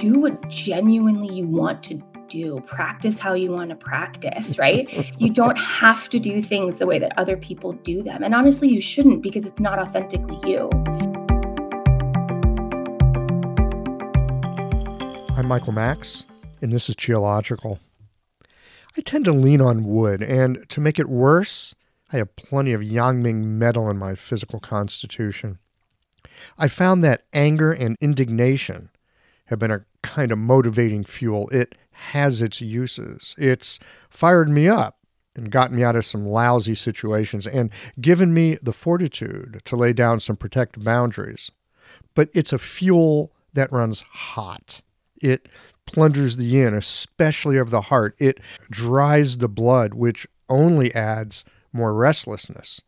do what genuinely you want to do. Practice how you want to practice, right? you don't have to do things the way that other people do them. And honestly, you shouldn't because it's not authentically you. I'm Michael Max, and this is Qiological. I tend to lean on wood, and to make it worse, I have plenty of Yang metal in my physical constitution. I found that anger and indignation have been a kind of motivating fuel. It has its uses. It's fired me up and gotten me out of some lousy situations and given me the fortitude to lay down some protective boundaries. But it's a fuel that runs hot. It plunders the yin, especially of the heart. It dries the blood, which only adds more restlessness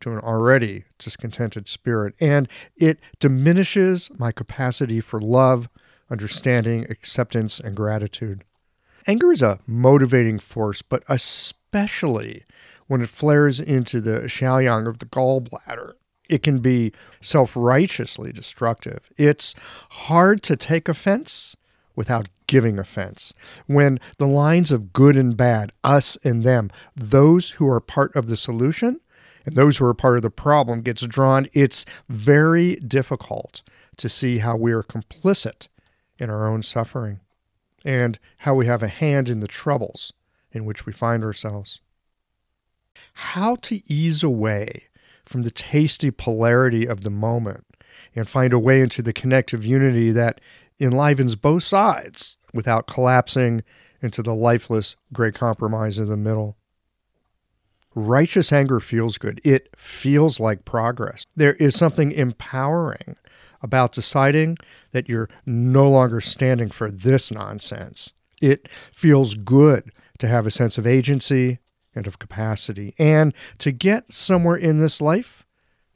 to an already discontented spirit. And it diminishes my capacity for love, understanding, acceptance, and gratitude. Anger is a motivating force, but especially when it flares into the Shaoyang of the gallbladder. It can be self righteously destructive. It's hard to take offense without giving offense. When the lines of good and bad, us and them, those who are part of the solution and those who are part of the problem gets drawn, it's very difficult to see how we are complicit in our own suffering and how we have a hand in the troubles in which we find ourselves. How to ease away from the tasty polarity of the moment and find a way into the connective unity that enlivens both sides without collapsing into the lifeless gray compromise in the middle. Righteous anger feels good. It feels like progress. There is something empowering about deciding that you're no longer standing for this nonsense. It feels good to have a sense of agency and of capacity. And to get somewhere in this life,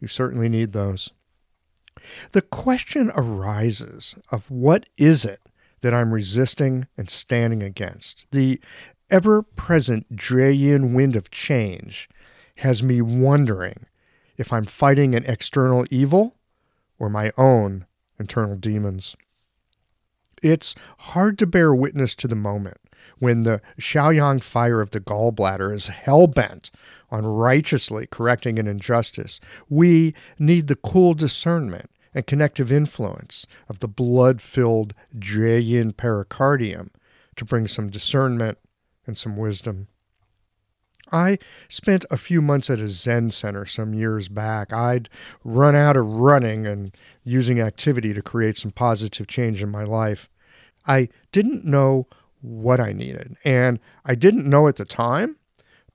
you certainly need those. The question arises of what is it that I'm resisting and standing against? The ever present Jueyin wind of change has me wondering if I'm fighting an external evil or my own internal demons. It's hard to bear witness to the moment when the Shaoyang fire of the gallbladder is hell bent on righteously correcting an injustice. We need the cool discernment and connective influence of the blood filled Jueyin pericardium to bring some discernment and some wisdom. I spent a few months at a Zen center some years back. I'd run out of running and using activity to create some positive change in my life. I didn't know what I needed, and I didn't know at the time,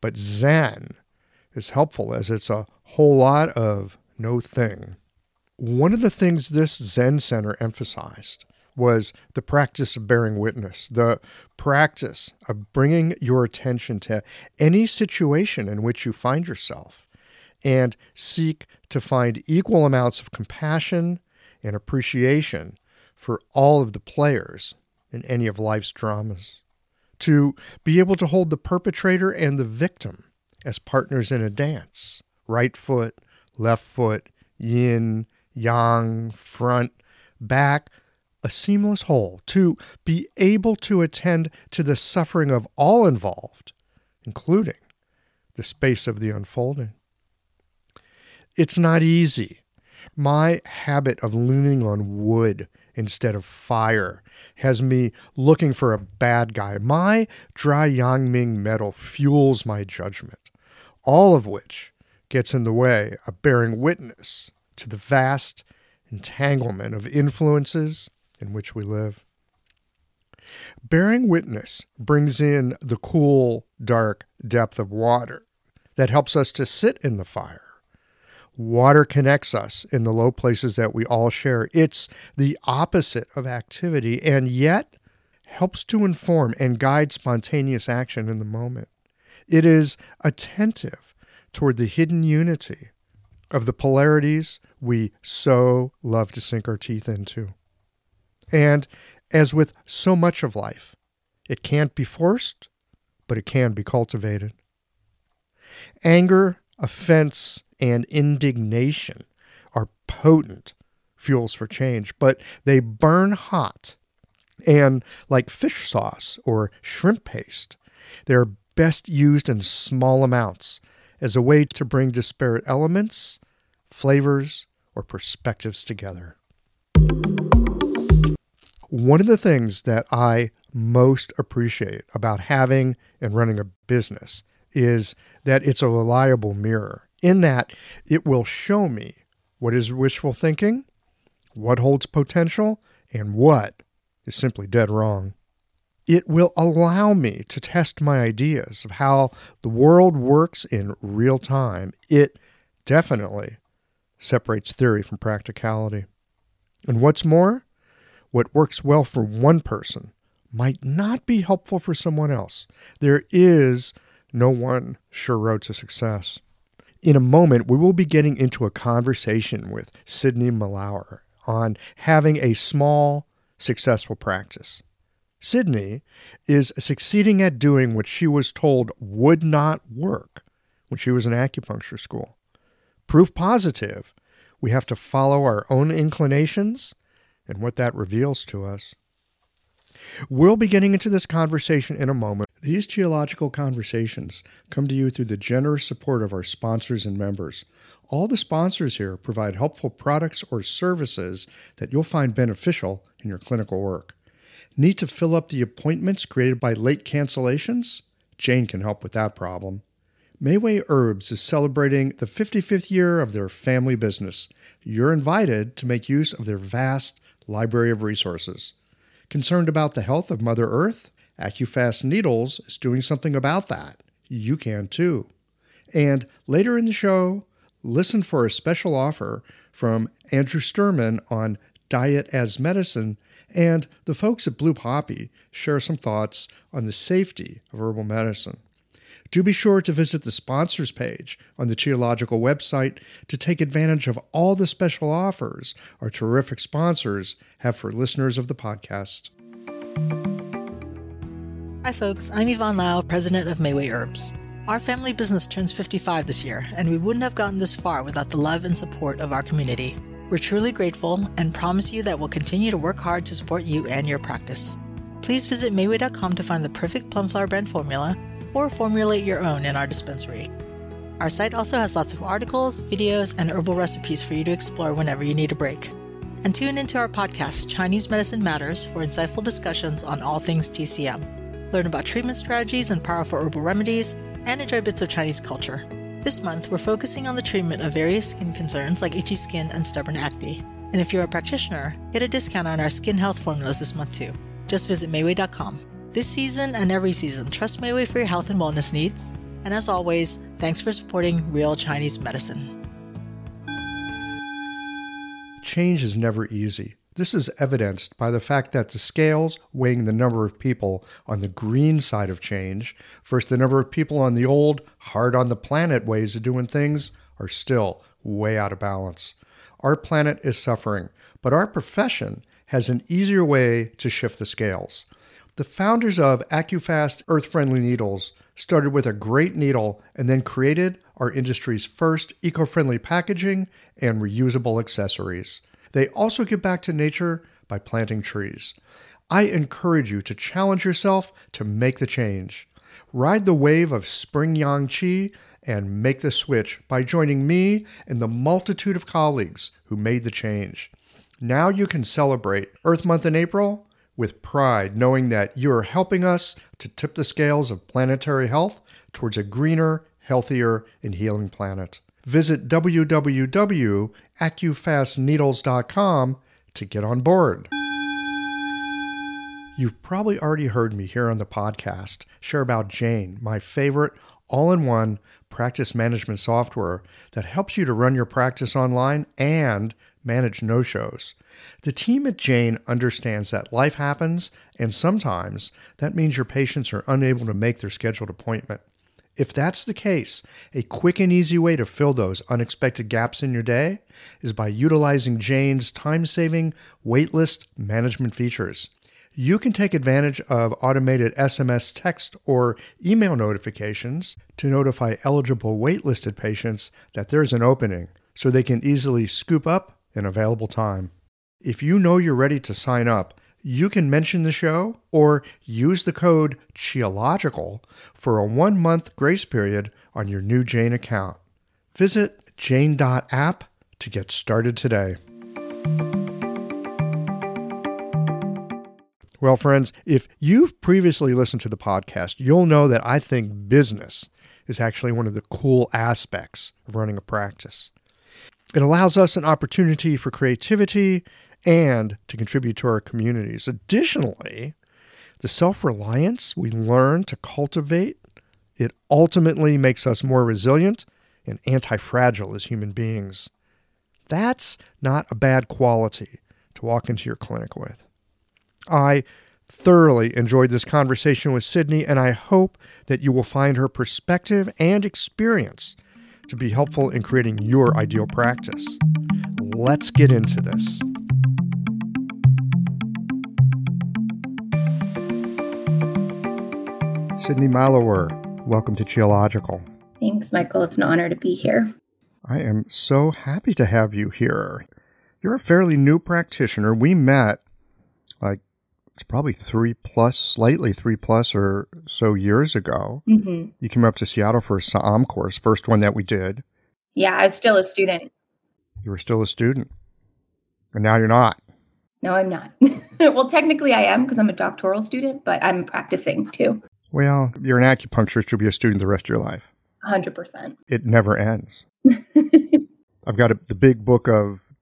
but Zen is helpful as it's a whole lot of no thing. One of the things this Zen center emphasized was the practice of bearing witness, the practice of bringing your attention to any situation in which you find yourself and seek to find equal amounts of compassion and appreciation for all of the players in any of life's dramas. To be able to hold the perpetrator and the victim as partners in a dance right foot, left foot, yin, yang, front, back, a seamless whole, to be able to attend to the suffering of all involved, including the space of the unfolding. It's not easy. My habit of leaning on wood instead of fire has me looking for a bad guy. My dry Yangming metal fuels my judgment, all of which gets in the way of bearing witness to the vast entanglement of influences in which we live. Bearing witness brings in the cool, dark depth of water that helps us to sit in the fire. Water connects us in the low places that we all share. It's the opposite of activity and yet helps to inform and guide spontaneous action in the moment. It is attentive toward the hidden unity of the polarities we so love to sink our teeth into. And as with so much of life, it can't be forced, but it can be cultivated. Anger, offense, and indignation are potent fuels for change, but they burn hot And like fish sauce or shrimp paste, they're best used in small amounts as a way to bring disparate elements, flavors, or perspectives together. One of the things that I most appreciate about having and running a business is that it's a reliable mirror, in that it will show me what is wishful thinking, what holds potential, and what is simply dead wrong. It will allow me to test my ideas of how the world works in real time. It definitely separates theory from practicality. And what's more, what works well for one person might not be helpful for someone else. There is no one sure road to success. In a moment, we will be getting into a conversation with Sydney Malauer on having a small, successful practice. Sydney is succeeding at doing what she was told would not work when she was in acupuncture school. Proof positive, we have to follow our own inclinations and what that reveals to us. We'll be getting into this conversation in a moment. These Qiological conversations come to you through the generous support of our sponsors and members. All the sponsors here provide helpful products or services that you'll find beneficial in your clinical work. Need to fill up the appointments created by late cancellations? Jane can help with that problem. Mayway Herbs is celebrating the 55th year of their family business. You're invited to make use of their vast library of resources. Concerned about the health of Mother Earth? AccuFast Needles is doing something about that. You can too. And later in the show, listen for a special offer from Andrew Sturman on diet as medicine, and the folks at Blue Poppy share some thoughts on the safety of herbal medicine. Do be sure to visit the sponsors page on the Qiological website to take advantage of all the special offers our terrific sponsors have for listeners of the podcast. Hi, folks. I'm Yvonne Lau, president of Mayway Herbs. Our family business turns 55 this year, and we wouldn't have gotten this far without the love and support of our community. We're truly grateful and promise you that we'll continue to work hard to support you and your practice. Please visit Mayway.com to find the perfect plum flower brand formula or formulate your own in our dispensary. Our site also has lots of articles, videos, and herbal recipes for you to explore whenever you need a break. And tune into our podcast, Chinese Medicine Matters, for insightful discussions on all things TCM. Learn about treatment strategies and powerful herbal remedies, and enjoy bits of Chinese culture. This month, we're focusing on the treatment of various skin concerns like itchy skin and stubborn acne. And if you're a practitioner, get a discount on our skin health formulas this month too. Just visit Mayway.com. This season and every season, trust Mayway for your health and wellness needs. And as always, thanks for supporting real Chinese medicine. Change is never easy. This is evidenced by the fact that the scales weighing the number of people on the green side of change versus the number of people on the old, hard on the planet ways of doing things are still way out of balance. Our planet is suffering, but our profession has an easier way to shift the scales. The founders of AccuFast Earth Friendly Needles started with a great needle and then created our industry's first eco friendly packaging and reusable accessories. They also give back to nature by planting trees. I encourage you to challenge yourself to make the change. Ride the wave of spring yang qi and make the switch by joining me and the multitude of colleagues who made the change. Now you can celebrate Earth Month in April with pride, knowing that you are helping us to tip the scales of planetary health towards a greener, healthier, and healing planet. Visit www.accufastneedles.com to get on board. You've probably already heard me here on the podcast share about Jane, my favorite all in one practice management software that helps you to run your practice online and manage no shows. The team at Jane understands that life happens, and sometimes that means your patients are unable to make their scheduled appointment. If that's the case, a quick and easy way to fill those unexpected gaps in your day is by utilizing Jane's time saving waitlist management features. You can take advantage of automated SMS text or email notifications to notify eligible waitlisted patients that there's an opening so they can easily scoop up an available time. If you know you're ready to sign up, you can mention the show or use the code QIOLOGICAL for a one month grace period on your new Jane account. Visit jane.app to get started today. Well, friends, if you've previously listened to the podcast, you'll know that I think business is actually one of the cool aspects of running a practice. It allows us an opportunity for creativity and to contribute to our communities. Additionally, the self reliance we learn to cultivate, it ultimately makes us more resilient and anti fragile as human beings. That's not a bad quality to walk into your clinic with. I thoroughly enjoyed this conversation with Sydney, and I hope that you will find her perspective and experience to be helpful in creating your ideal practice. Let's get into this. Sydney Malower, welcome to Qiological. Thanks, Michael. It's an honor to be here. I am so happy to have you here. You're a fairly new practitioner. We met like it's probably three plus, slightly three plus or so years ago. Mm-hmm. You came up to Seattle for a Sa'am course, first one that we did. Yeah, I was still a student. You were still a student. And now you're not. No, I'm not. well, technically I am because I'm a doctoral student, but I'm practicing too. Well, you're an acupuncturist. You'll be a student the rest of your life. 100%. It never ends. I've got a, the big book of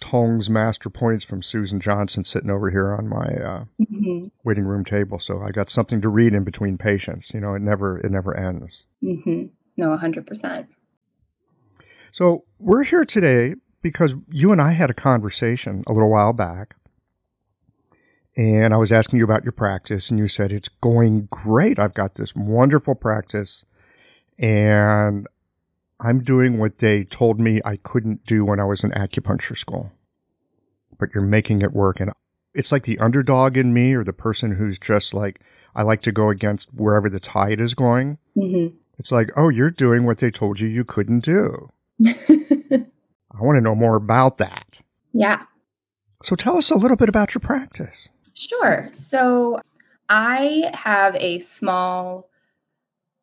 Tung's master points from Susan Johnson sitting over here on my uh, mm-hmm. waiting room table. So I got something to read in between patients. You know, it never it never ends. Mm-hmm. No, hundred percent. So we're here today because you and I had a conversation a little while back, and I was asking you about your practice, and you said it's going great. I've got this wonderful practice, and I'm doing what they told me I couldn't do when I was in acupuncture school. But you're making it work. And it's like the underdog in me or the person who's just like, I like to go against wherever the tide is going. Mm-hmm. It's like, oh, you're doing what they told you you couldn't do. I want to know more about that. Yeah. So tell us a little bit about your practice. Sure. So I have a small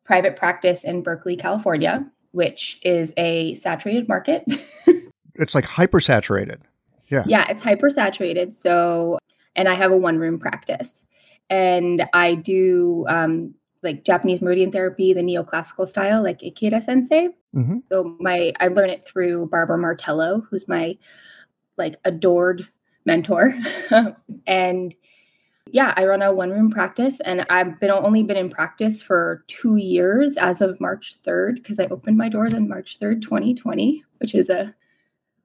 private practice in Berkeley, California which is a saturated market. it's like hypersaturated. Yeah. Yeah, it's hypersaturated. So, and I have a one room practice. And I do um, like Japanese meridian therapy, the neoclassical style, like Ikeda sensei. Mm-hmm. So my I learned it through Barbara Martello, who's my like adored mentor. and yeah, I run a one room practice and I've been only been in practice for two years as of March 3rd because I opened my doors on March 3rd, 2020, which is a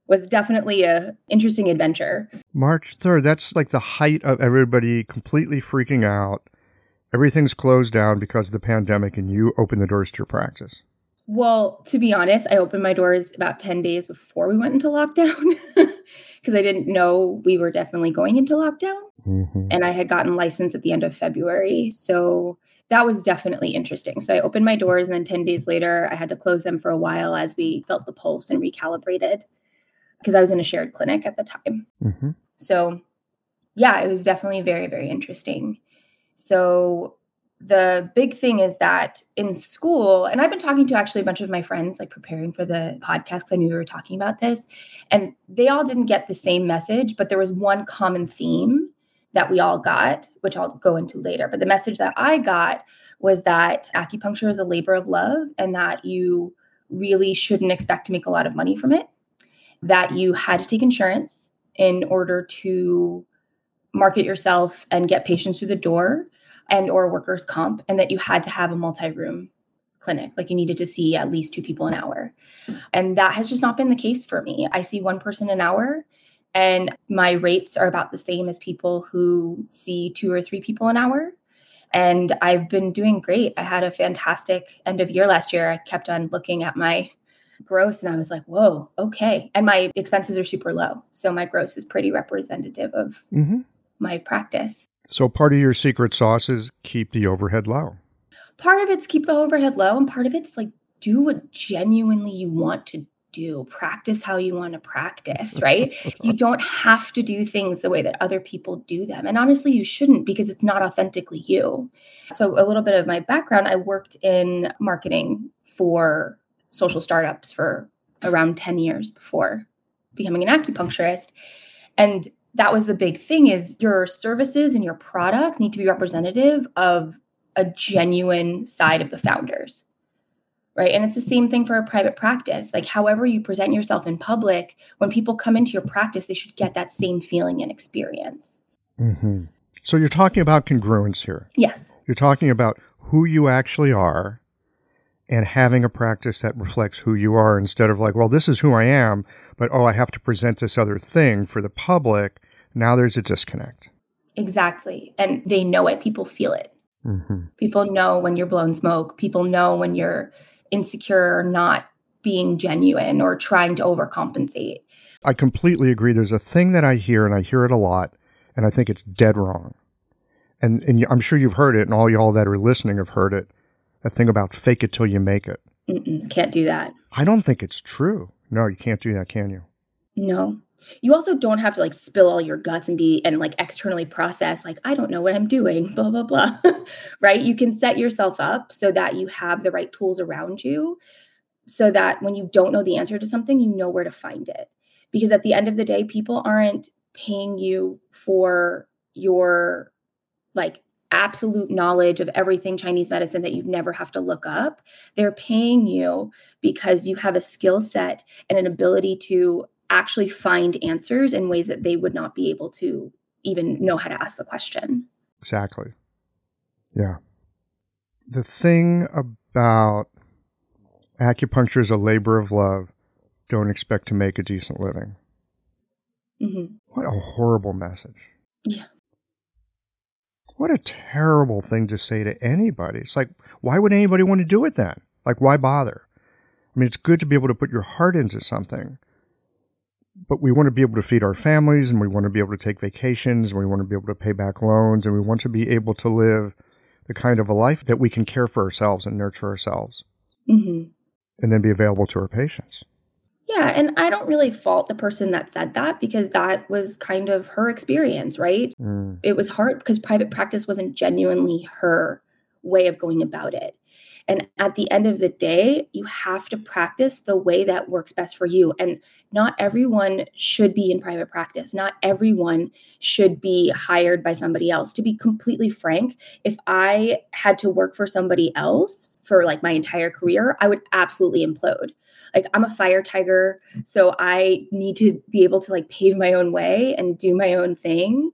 was definitely a interesting adventure. March 3rd, that's like the height of everybody completely freaking out. Everything's closed down because of the pandemic and you open the doors to your practice. Well, to be honest, I opened my doors about 10 days before we went into lockdown because I didn't know we were definitely going into lockdown. Mm-hmm. And I had gotten licensed at the end of February. So that was definitely interesting. So I opened my doors, and then 10 days later, I had to close them for a while as we felt the pulse and recalibrated because I was in a shared clinic at the time. Mm-hmm. So, yeah, it was definitely very, very interesting. So, the big thing is that in school, and I've been talking to actually a bunch of my friends, like preparing for the podcast, because I knew we were talking about this, and they all didn't get the same message, but there was one common theme that we all got, which I'll go into later. But the message that I got was that acupuncture is a labor of love and that you really shouldn't expect to make a lot of money from it, that you had to take insurance in order to market yourself and get patients through the door and or workers comp and that you had to have a multi-room clinic like you needed to see at least two people an hour and that has just not been the case for me i see one person an hour and my rates are about the same as people who see two or three people an hour. And I've been doing great. I had a fantastic end of year last year. I kept on looking at my gross and I was like, whoa, okay. And my expenses are super low. So my gross is pretty representative of mm-hmm. my practice. So part of your secret sauce is keep the overhead low. Part of it's keep the overhead low, and part of it's like do what genuinely you want to do. Practice how you want to practice, right? you don't have to do things the way that other people do them. And honestly, you shouldn't because it's not authentically you. So, a little bit of my background I worked in marketing for social startups for around 10 years before becoming an acupuncturist. And that was the big thing is your services and your product need to be representative of a genuine side of the founders right? And it's the same thing for a private practice. Like however you present yourself in public when people come into your practice they should get that same feeling and experience. Mm-hmm. so you're talking about congruence here. Yes. You're talking about who you actually are and having a practice that reflects who you are instead of like well this is who i am but oh i have to present this other thing for the public now there's a disconnect. Exactly. And they know it. People feel it. Mm-hmm. People know when you're blowing smoke. People know when you're insecure or not being genuine or trying to overcompensate. I completely agree. There's a thing that I hear, and I hear it a lot, and I think it's dead wrong. And, and I'm sure you've heard it, and all y'all that are listening have heard it. That thing about fake it till you make it. Mm-mm, can't do that. I don't think it's true. No, you can't do that, can you? No you also don't have to like spill all your guts and be and like externally process like i don't know what i'm doing blah blah blah right you can set yourself up so that you have the right tools around you so that when you don't know the answer to something you know where to find it because at the end of the day people aren't paying you for your like absolute knowledge of everything Chinese medicine that you'd never have to look up. They're paying you because you have a skill set and an ability to actually find answers in ways that they would not be able to even know how to ask the question. Exactly. Yeah. The thing about acupuncture is a labor of love. Don't expect to make a decent living. Mm-hmm. What a horrible message. Yeah. What a terrible thing to say to anybody. It's like, why would anybody want to do it then? Like, why bother? I mean, it's good to be able to put your heart into something, but we want to be able to feed our families and we want to be able to take vacations and we want to be able to pay back loans and we want to be able to live the kind of a life that we can care for ourselves and nurture ourselves mm-hmm. and then be available to our patients. Yeah, and I don't really fault the person that said that because that was kind of her experience, right? Mm. It was hard because private practice wasn't genuinely her way of going about it. And at the end of the day, you have to practice the way that works best for you. And not everyone should be in private practice. Not everyone should be hired by somebody else. To be completely frank, if I had to work for somebody else for like my entire career, I would absolutely implode. Like I'm a fire tiger, so I need to be able to like pave my own way and do my own thing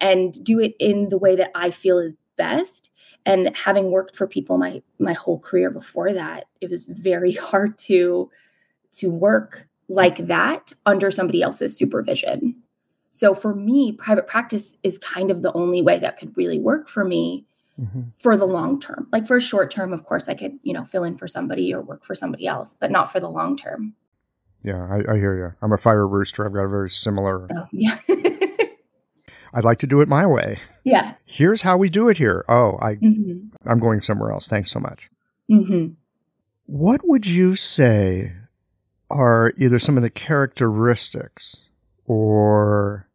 and do it in the way that I feel is best and having worked for people my my whole career before that it was very hard to to work like that under somebody else's supervision. So for me private practice is kind of the only way that could really work for me mm-hmm. for the long term. Like for a short term of course i could you know fill in for somebody or work for somebody else but not for the long term. Yeah i, I hear you i'm a fire rooster. I've got a very similar oh, yeah I'd like to do it my way. Yeah. Here's how we do it here. Oh, I, mm-hmm. I'm going somewhere else. Thanks so much. Mm-hmm. What would you say are either some of the characteristics or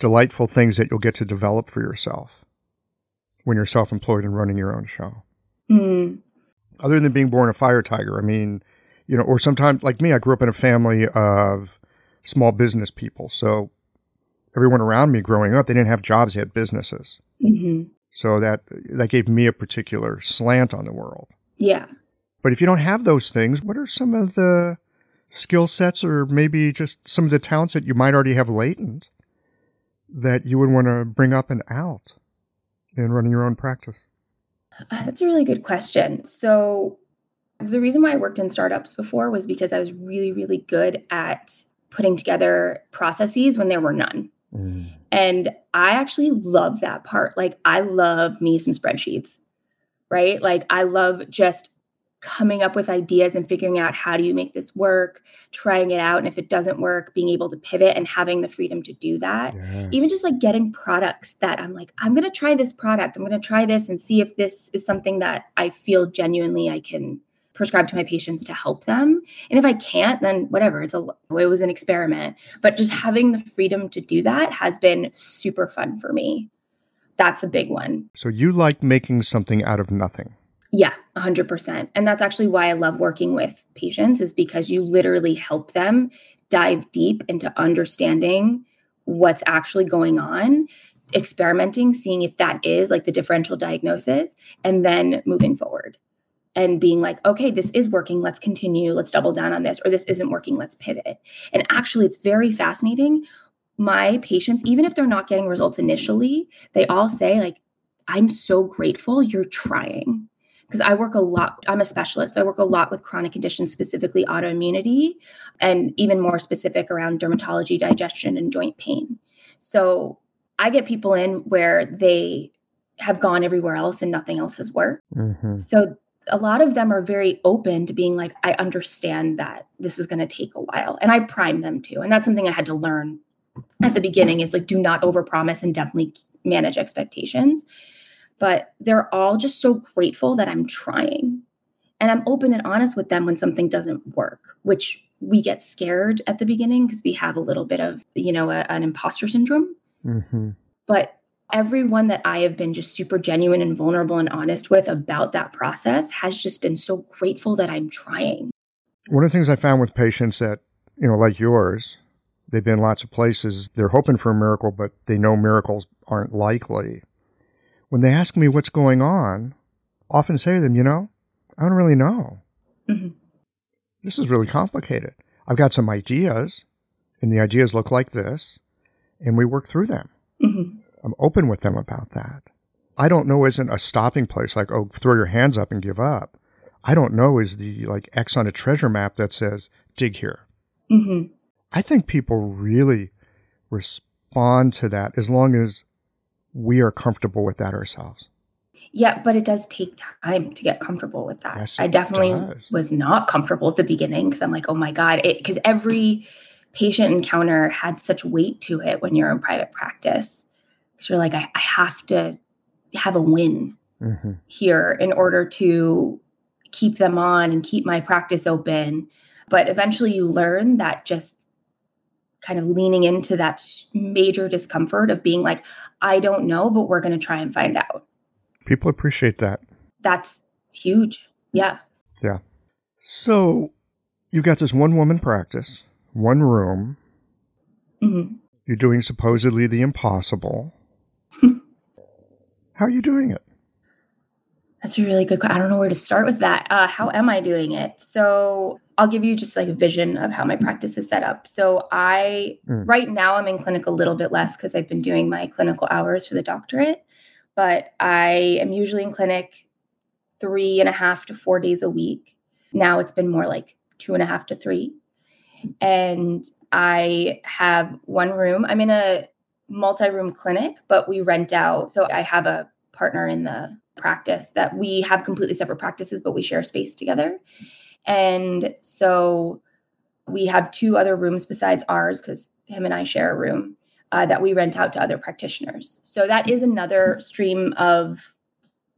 delightful things that you'll get to develop for yourself when you're self-employed and running your own show? Mm. Other than being born a fire tiger, I mean, you know, or sometimes like me, I grew up in a family of small business people. So everyone around me growing up, they didn't have jobs, they had businesses. Mm-hmm. So that that gave me a particular slant on the world. Yeah. But if you don't have those things, what are some of the skill sets or maybe just some of the talents that you might already have latent that you would want to bring up and out in running your own practice? Uh, that's a really good question. So, the reason why I worked in startups before was because I was really, really good at putting together processes when there were none. Mm. And I actually love that part. Like, I love me some spreadsheets, right? Like, I love just coming up with ideas and figuring out how do you make this work, trying it out. And if it doesn't work, being able to pivot and having the freedom to do that. Yes. Even just like getting products that I'm like, I'm going to try this product. I'm going to try this and see if this is something that I feel genuinely I can prescribe to my patients to help them. And if I can't, then whatever. It's a it was an experiment. But just having the freedom to do that has been super fun for me. That's a big one. So you like making something out of nothing. Yeah, 100%. And that's actually why I love working with patients is because you literally help them dive deep into understanding what's actually going on, experimenting, seeing if that is like the differential diagnosis, and then moving forward and being like, okay, this is working. Let's continue. Let's double down on this. Or this isn't working. Let's pivot. And actually, it's very fascinating. My patients, even if they're not getting results initially, they all say, like, I'm so grateful you're trying because I work a lot, I'm a specialist. So I work a lot with chronic conditions, specifically autoimmunity, and even more specific around dermatology, digestion, and joint pain. So I get people in where they have gone everywhere else and nothing else has worked. Mm-hmm. So a lot of them are very open to being like, I understand that this is going to take a while. And I prime them too. And that's something I had to learn at the beginning is like, do not overpromise and definitely manage expectations but they're all just so grateful that I'm trying. And I'm open and honest with them when something doesn't work, which we get scared at the beginning because we have a little bit of, you know, a, an imposter syndrome. Mm-hmm. But everyone that I have been just super genuine and vulnerable and honest with about that process has just been so grateful that I'm trying. One of the things I found with patients that, you know, like yours, they've been lots of places, they're hoping for a miracle, but they know miracles aren't likely when they ask me what's going on, I often say to them, you know, I don't really know. Mm-hmm. This is really complicated. I've got some ideas, and the ideas look like this, and we work through them. I'm open with them about that. I don't know isn't a stopping place like, oh, throw your hands up and give up. I don't know is the like X on a treasure map that says dig here. Mm-hmm. I think people really respond to that as long as we are comfortable with that ourselves. Yeah, but it does take time to get comfortable with that. Yes, I definitely does. was not comfortable at the beginning because I'm like, oh my God, because every patient encounter had such weight to it when you're in private practice. Because you're like, I, I, have to have a win mm-hmm. here in order to keep them on and keep my practice open. But eventually you learn that just kind of leaning into that major discomfort of being like, I don't know, but we're going to try and find out. People appreciate that. That's huge. Yeah. Yeah. So you've got this one woman practice, one room. Mm-hmm. You're doing supposedly the impossible. How are you doing it? That's a really good question. I don't know where to start with that. Uh, how am I doing it? So I'll give you just like a vision of how my practice is set up. So I mm. right now I'm in clinic a little bit less because I've been doing my clinical hours for the doctorate, but I am usually in clinic three and a half to four days a week. Now it's been more like two and a half to three. And I have one room. I'm in a multi-room clinic, but we rent out. So I have a partner in the practice that we have completely separate practices, but we share space together. And so we have two other rooms besides ours because him and I share a room uh, that we rent out to other practitioners. So that is another stream of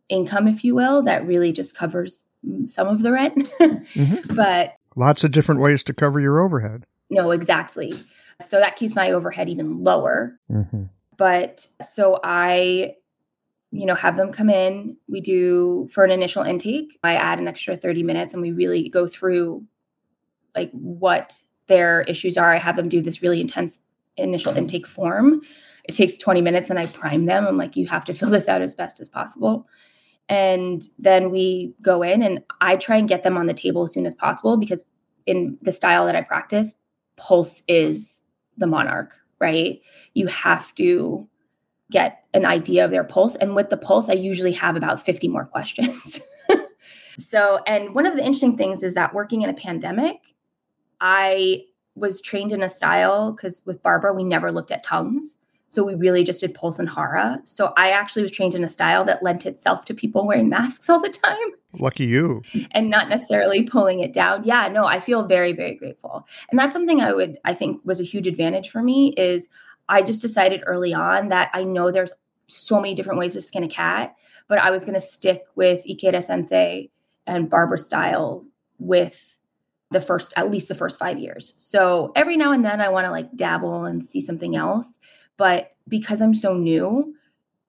income, if you will, that really just covers some of the rent. mm-hmm. But lots of different ways to cover your overhead. No, exactly. So that keeps my overhead even lower. Mm-hmm. But so I you know, have them come in. We do for an initial intake, I add an extra 30 minutes and we really go through like what their issues are. I have them do this really intense initial intake form. It takes 20 minutes and I prime them. I'm like, you have to fill this out as best as possible. And then we go in and I try and get them on the table as soon as possible because in the style that I practice, pulse is the monarch, right? You have to get an idea of their pulse. And with the pulse, I usually have about 50 more questions. so, and one of the interesting things is that working in a pandemic, I was trained in a style because with Barbara, we never looked at tongues. So we really just did pulse and hara. So I actually was trained in a style that lent itself to people wearing masks all the time. Lucky you. And not necessarily pulling it down. Yeah, no, I feel very, very grateful. And that's something I would, I think was a huge advantage for me is I just decided early on that I know there's so many different ways to skin a cat, but I was going to stick with Ikeda Sensei and Barbara style with the first, at least the first five years. So every now and then I want to like dabble and see something else. But because I'm so new,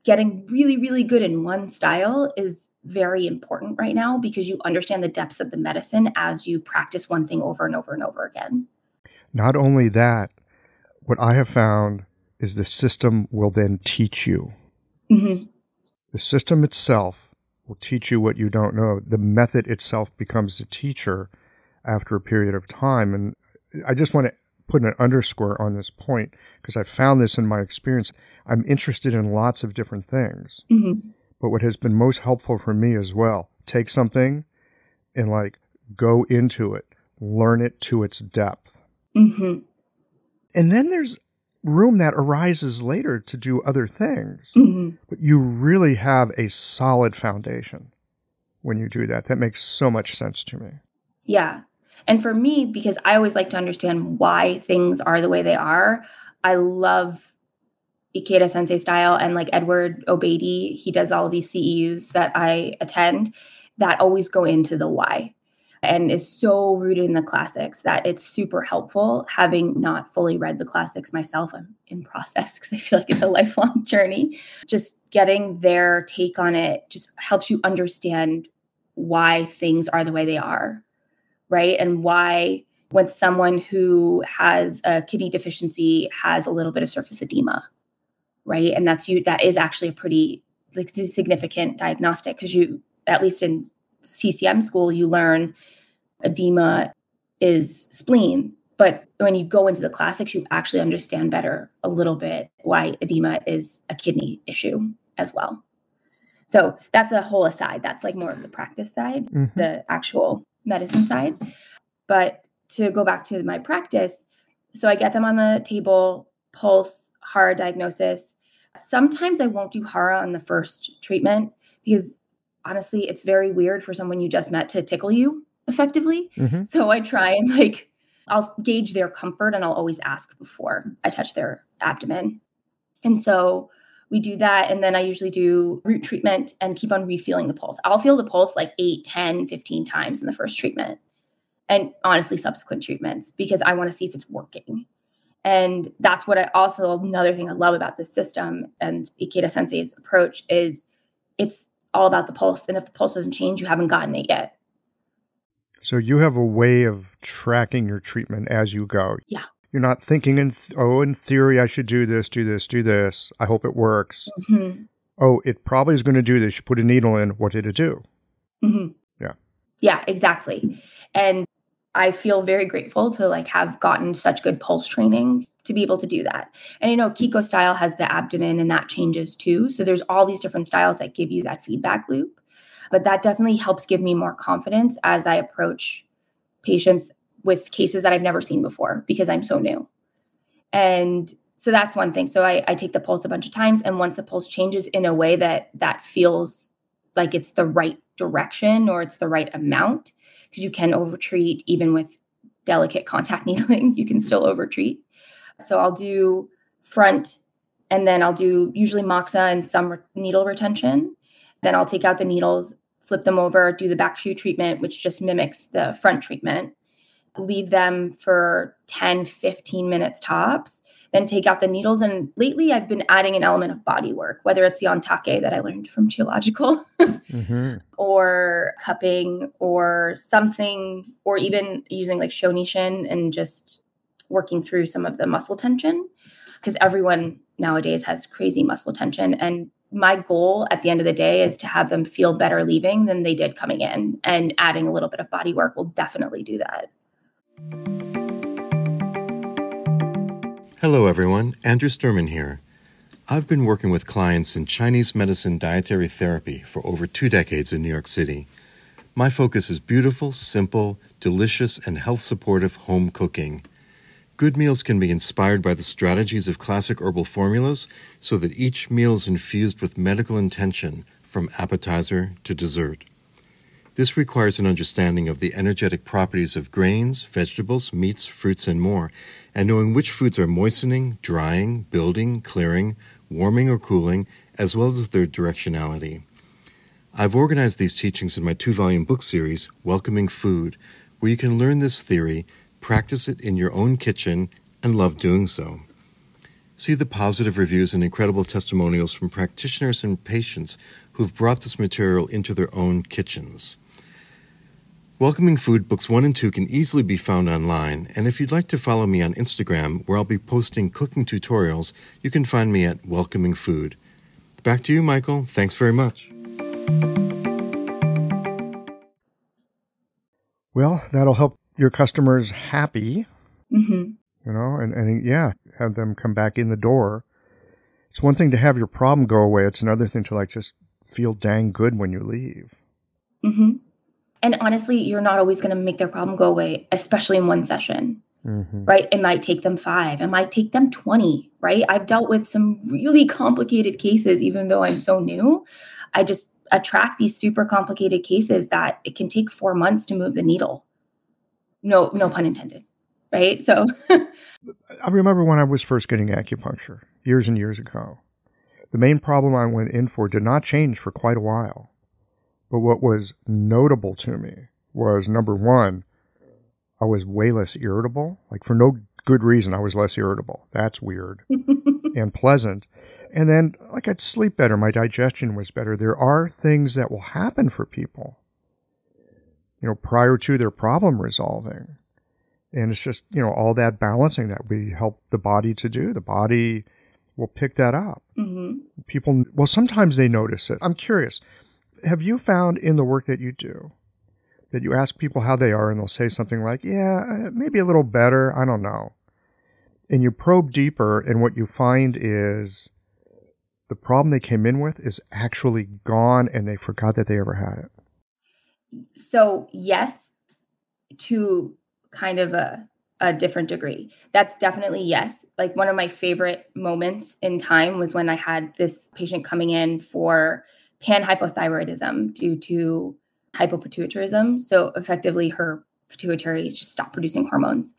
getting really, really good in one style is very important right now because you understand the depths of the medicine as you practice one thing over and over and over again. Not only that, what I have found is the system will then teach you. Mm-hmm. The system itself will teach you what you don't know. The method itself becomes the teacher after a period of time. And I just want to put an underscore on this point because I found this in my experience. I'm interested in lots of different things. Mm-hmm. But what has been most helpful for me as well, take something and like go into it, learn it to its depth. Mm-hmm. And then there's room that arises later to do other things. Mm-hmm. But you really have a solid foundation when you do that. That makes so much sense to me. Yeah. And for me, because I always like to understand why things are the way they are, I love Ikeda Sensei style and like Edward Obaidey, he does all these CEUs that I attend that always go into the why and is so rooted in the classics that it's super helpful having not fully read the classics myself. I'm in process because i feel like it's a lifelong journey. Just getting their take on it just helps you understand why things are the way they are right? And why when someone who has a kidney deficiency has a little bit of surface edema right? And that's you that is actually a pretty like significant diagnostic because you at least in TCM school you learn edema is spleen. But when you go into the classics you actually understand better a little bit why edema is a kidney issue as well. So that's a whole aside. That's like more of the practice side mm-hmm. the actual medicine side but to go back to my practice so i get them on the table pulse HARA diagnosis Sometimes I won't do Hara on the first treatment because honestly, it's very weird for someone you just met to tickle you effectively. Mm-hmm. So I try and like, I'll gauge their comfort and I'll always ask before I touch their abdomen. And so we do that. And then I usually do root treatment and keep on refeeling the pulse. I'll feel the pulse like 8, 10, 15 times in the first treatment. And honestly, subsequent treatments because I want to see if it's working. And that's what I also another thing I love about this system and Ikeda Sensei's approach is it's all about the pulse. And if the pulse doesn't change, you haven't gotten it yet. So you have a way of tracking your treatment as you go. Yeah. You're not thinking in th- oh in theory I should do this, do this, do this. I hope it works. Mm-hmm. Oh, it probably is going to do this. You put a needle in. What did it do? Mm-hmm. Yeah. Yeah, exactly. And I feel very grateful to like have gotten such good pulse training to be able to do that. And you know, Kiiko style has the abdomen and that changes too. So there's all these different styles that give you that feedback loop. But that definitely helps give me more confidence as I approach patients with cases that I've never seen before because I'm so new. And so that's one thing. So I, I take the pulse a bunch of times, and once the pulse changes in a way that that feels like it's the right direction or it's the right amount, because you can overtreat even with delicate contact needling. You can still overtreat. So I'll do front and then I'll do usually moxa and some re- needle retention. Then I'll take out the needles, flip them over, do the back shu treatment, which just mimics the front treatment. Leave them for 10, 15 minutes tops then take out the needles. And lately, I've been adding an element of body work, whether it's the ontake that I learned from Qiological mm-hmm. or cupping, or something, or even using like Shonishin and just working through some of the muscle tension. Because everyone nowadays has crazy muscle tension. And my goal at the end of the day is to have them feel better leaving than they did coming in. And adding a little bit of body work will definitely do that. Hello, everyone. Andrew Sturman here. I've been working with clients in Chinese medicine dietary therapy for over two decades in New York City. My focus is beautiful, simple, delicious, and health supportive home cooking. Good meals can be inspired by the strategies of classic herbal formulas so that each meal is infused with medical intention from appetizer to dessert. This requires an understanding of the energetic properties of grains, vegetables, meats, fruits, and more, and knowing which foods are moistening, drying, building, clearing, warming, or cooling, as well as their directionality. I've organized these teachings in my two volume book series, Welcoming Food, where you can learn this theory, practice it in your own kitchen, and love doing so. See the positive reviews and incredible testimonials from practitioners and patients who've brought this material into their own kitchens. Welcoming Food Books 1 and 2 can easily be found online, and if you'd like to follow me on Instagram, where I'll be posting cooking tutorials, you can find me at Welcoming Food. Back to you, Michael. Thanks very much. Well, that'll help your customers happy, Mm-hmm. you know, and, and yeah, have them come back in the door. It's one thing to have your problem go away. It's another thing to like just feel dang good when you leave. Mm-hmm. And honestly, you're not always going to make their problem go away, especially in one session, Mm-hmm. right? It might take them five, it might take them 20, right? I've dealt with some really complicated cases, even though I'm so new. I just attract these super complicated cases that it can take four months to move the needle. No, no pun intended, right? So, I remember when I was first getting acupuncture years and years ago. The main problem I went in for did not change for quite a while. But what was notable to me was number one, I was way less irritable. Like for no good reason, I was less irritable. That's weird and pleasant. And then, like, I'd sleep better. My digestion was better. There are things that will happen for people, you know, prior to their problem resolving. And it's just, you know, all that balancing that we help the body to do. The body will pick that up. Mhm. People, well, sometimes they notice it. I'm curious. Have you found in the work that you do that you ask people how they are and they'll say something like, yeah, uh, maybe a little better. I don't know. And you probe deeper, and what you find is the problem they came in with is actually gone and they forgot that they ever had it. so yes, to kind of a, a different degree. That's definitely yes. Like one of my favorite moments in time was when I had this patient coming in for panhypothyroidism due to hypopituitarism. So effectively, her pituitary just stopped producing hormones,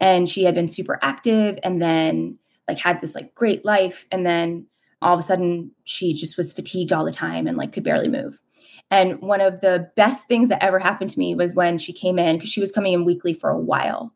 and she had been super active, and then like had this like great life, and then all of a sudden she just was fatigued all the time and like could barely move. And one of the best things that ever happened to me was when she came in because she was coming in weekly for a while.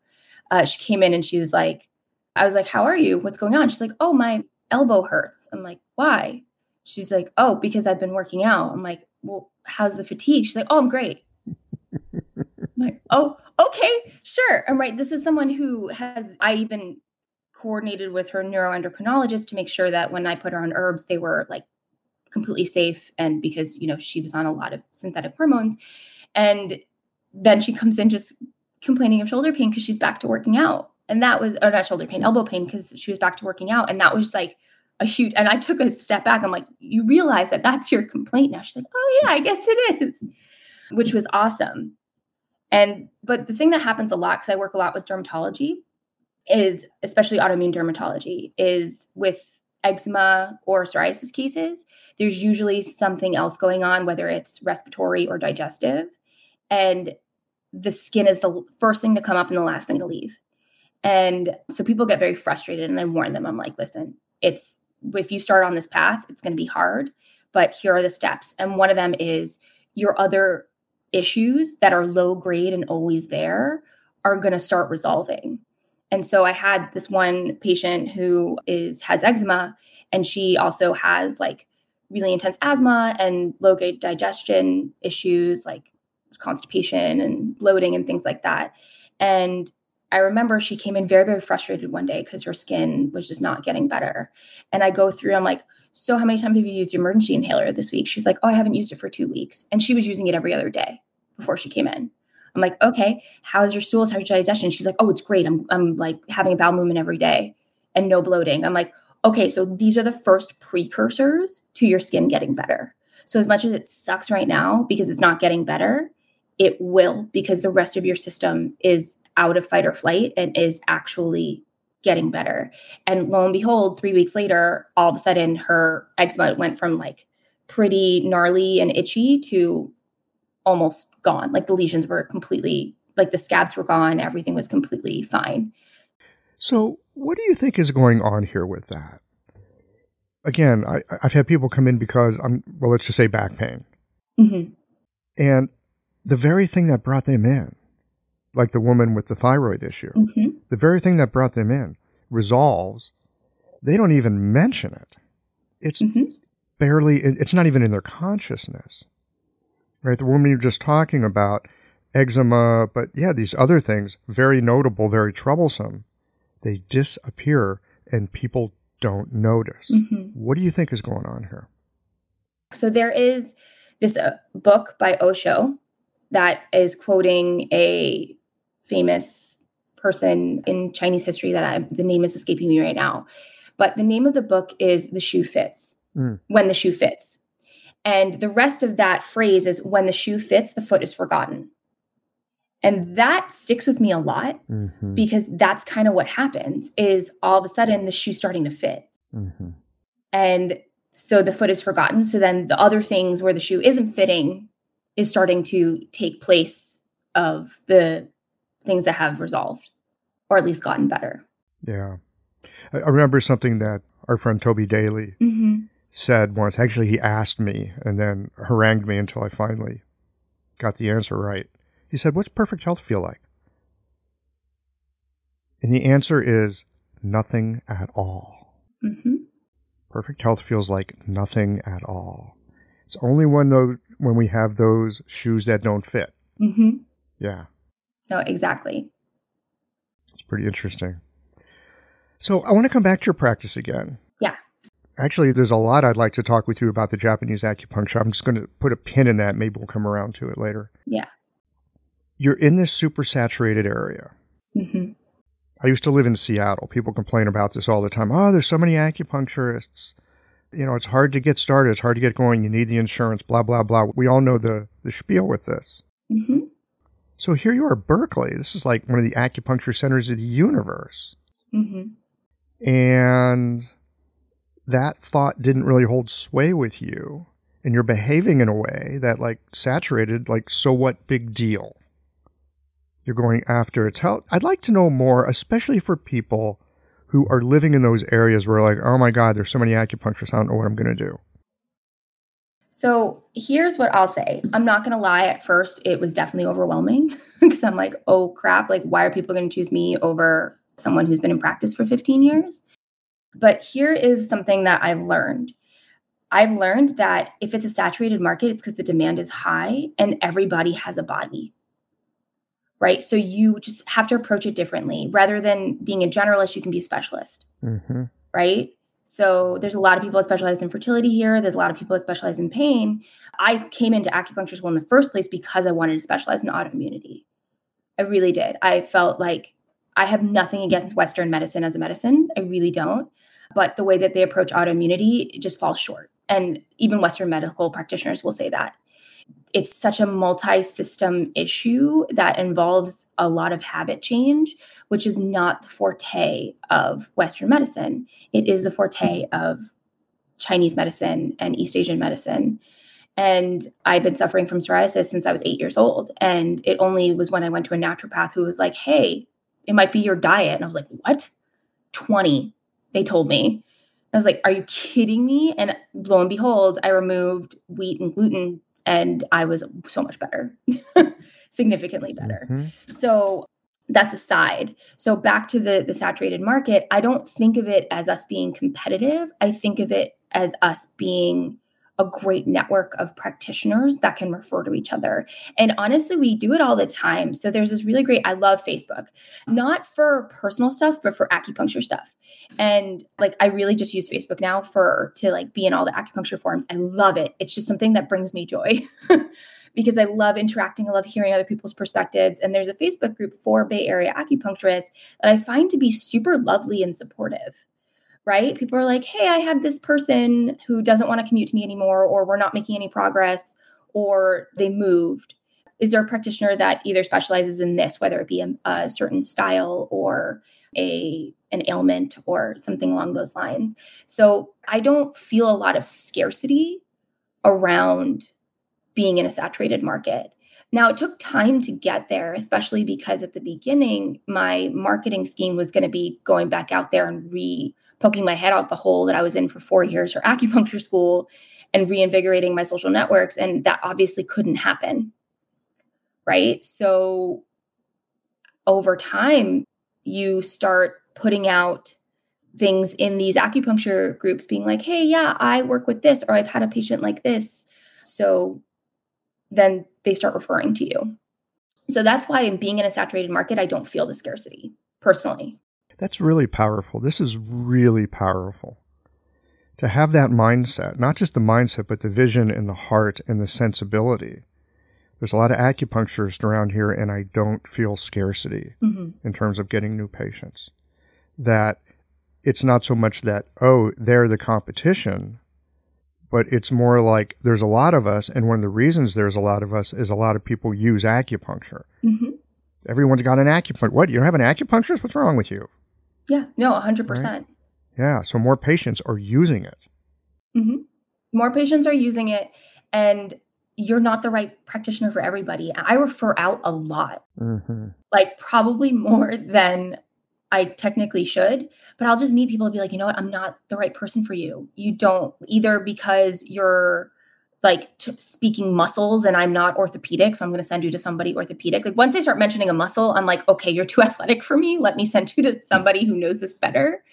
Uh, she came in and she was like, I was like, How are you? What's going on? She's like, Oh, my elbow hurts. I'm like, Why? She's like, Oh, because I've been working out. I'm like, Well, how's the fatigue? She's like, Oh, I'm great. I'm like, Oh, okay, sure. I'm right. This is someone who has, I even coordinated with her neuroendocrinologist to make sure that when I put her on herbs, they were like completely safe and because you know she was on a lot of synthetic hormones and then she comes in just complaining of shoulder pain because she's back to working out and that was or not shoulder pain elbow pain because she was back to working out and that was like a huge and i took a step back i'm like you realize that that's your complaint now she's like oh yeah i guess it is which was awesome and but the thing that happens a lot because i work a lot with dermatology is especially autoimmune dermatology is with eczema or psoriasis cases, there's usually something else going on, whether it's respiratory or digestive. And the skin is the first thing to come up and the last thing to leave. And so people get very frustrated, and I warn them I'm like, listen, it's if you start on this path, it's going to be hard, but here are the steps. And one of them is your other issues that are low grade and always there are going to start resolving. And so I had this one patient who is has eczema and she also has like really intense asthma and low grade digestion issues like constipation and bloating and things like that. And I remember she came in very very frustrated one day because her skin was just not getting better. And I go through I'm like so how many times have you used your emergency inhaler this week? She's like, "Oh, I haven't used it for 2 weeks." And she was using it every other day before she came in. I'm like, okay, how's your stools? How's your digestion? She's like, oh, it's great. I'm, I'm like having a bowel movement every day and no bloating. I'm like, okay, so these are the first precursors to your skin getting better. So as much as it sucks right now because it's not getting better, it will because the rest of your system is out of fight or flight and is actually getting better. And lo and behold, three weeks later, all of a sudden her eczema went from like pretty gnarly and itchy to almost gone. Like the lesions were completely, like the scabs were gone. Everything was completely fine. So, what do you think is going on here with that? Again, I, I've had people come in because I'm, well, let's just say back pain. Mm-hmm. And the very thing that brought them in, like the woman with the thyroid issue, mm-hmm. the very thing that brought them in resolves, they don't even mention it. It's mm-hmm. barely, it's not even in their consciousness. Right? The woman you're just talking about, eczema, but yeah, these other things, very notable, very troublesome, they disappear and people don't notice. Mm-hmm. What do you think is going on here? So there is this uh, book by Osho that is quoting a famous person in Chinese history that I, the name is escaping me right now. But the name of the book is The Shoe Fits, mm. When the Shoe Fits. And the rest of that phrase is when the shoe fits, the foot is forgotten. And that sticks with me a lot mm-hmm. because that's kind of what happens is all of a sudden the shoe's starting to fit. Mm-hmm. And so the foot is forgotten. So then the other things where the shoe isn't fitting is starting to take place of the things that have resolved or at least gotten better. Yeah. I remember something that our friend Toby Daly mm-hmm. said once. Actually, he asked me and then harangued me until I finally got the answer right. He said, What's perfect health feel like? And the answer is nothing at all. Mm-hmm. Perfect health feels like nothing at all. It's only when those when we have those shoes that don't fit. Mm-hmm. Yeah. No, exactly. It's pretty interesting. So I want to come back to your practice again. Yeah. Actually, there's a lot I'd like to talk with you about the Japanese acupuncture. I'm just going to put a pin in that. Maybe we'll come around to it later. Yeah you're in this super saturated area. Mm-hmm. I used to live in Seattle. People complain about this all the time. Oh, there's so many acupuncturists. You know, it's hard to get started. It's hard to get going. You need the insurance, blah, blah, blah. We all know the, the spiel with this. Mm-hmm. So here you are, Berkeley. This is like one of the acupuncture centers of the universe. Mm-hmm. And that thought didn't really hold sway with you. And you're behaving in a way that, like, saturated, like, so what big deal? you're going after. Tell, I'd like to know more, especially for people who are living in those areas where, like, oh my God, there's so many acupuncturists, I don't know what I'm going to do. So here's what I'll say. I'm not going to lie. At first, it was definitely overwhelming because I'm like, oh crap, like, why are people going to choose me over someone who's been in practice for 15 years? But here is something that I've learned. I've learned that if it's a saturated market, it's because the demand is high and everybody has a body right? So you just have to approach it differently. Rather than being a generalist, you can be a specialist, mm-hmm. right? So there's a lot of people that specialize in fertility here. There's a lot of people that specialize in pain. I came into acupuncture school in the first place because I wanted to specialize in autoimmunity. I really did. I felt like I have nothing against Western medicine as a medicine. I really don't. But the way that they approach autoimmunity just falls short. And even Western medical practitioners will say that it's such a multi-system issue that involves a lot of habit change which is not the forte of western medicine. It is the forte of chinese medicine and east asian medicine. And i've been suffering from psoriasis since i was 8 years old. And it only was when i went to a naturopath who was like hey it might be your diet. And i was like what? 20 they told me. I was like, are you kidding me? And lo and behold, I removed wheat and gluten and I was so much better, significantly better. Mm-hmm. So that's aside. So back to the the saturated market, I don't think of it as us being competitive. I think of it as us being a great network of practitioners that can refer to each other. And honestly, we do it all the time. So there's this really great, I love Facebook, not for personal stuff, but for acupuncture stuff. And like I really just use Facebook now for to like be in all the acupuncture forums. I love it. It's just something that brings me joy. because I love interacting. I love hearing other people's perspectives. And there's a Facebook group for Bay Area acupuncturists that I find to be super lovely and supportive right? People are like, hey, I have this person who doesn't want to commute to me anymore, or we're not making any progress, or they moved. Is there a practitioner that either specializes in this, whether it be a, a certain style or a an ailment or something along those lines? So I don't feel a lot of scarcity around being in a saturated market. Now, it took time to get there, especially because at the beginning, my marketing scheme was going to be going back out there and re poking my head out the hole that I was in for four years for acupuncture school and reinvigorating my social networks. And that obviously couldn't happen. Right. So over time, you start putting out things in these acupuncture groups being like, hey, yeah, I work with this, or I've had a patient like this. So then they start referring to you. So that's why in being in a saturated market, I don't feel the scarcity personally. That's really powerful. This is really powerful. To have that mindset, not just the mindset, but the vision and the heart and the sensibility. There's a lot of acupuncturists around here, and I don't feel scarcity mm-hmm. in terms of getting new patients. That it's not so much that, oh, they're the competition, but it's more like there's a lot of us, and one of the reasons there's a lot of us is a lot of people use acupuncture. Mm-hmm. Everyone's got an acupuncture. What? You don't have an acupuncturist? What's wrong with you? Yeah, no, 100%. Right? Yeah, so more patients are using it. Mm-hmm. More patients are using it, and you're not the right practitioner for everybody. I refer out a lot, mm-hmm. like probably more than I technically should, but I'll just meet people and be like, you know what, I'm not the right person for you. You don't either because you're like t- speaking muscles and I'm not orthopedic, so I'm going to send you to somebody orthopedic. Like once they start mentioning a muscle, I'm like, okay, you're too athletic for me. Let me send you to somebody who knows this better.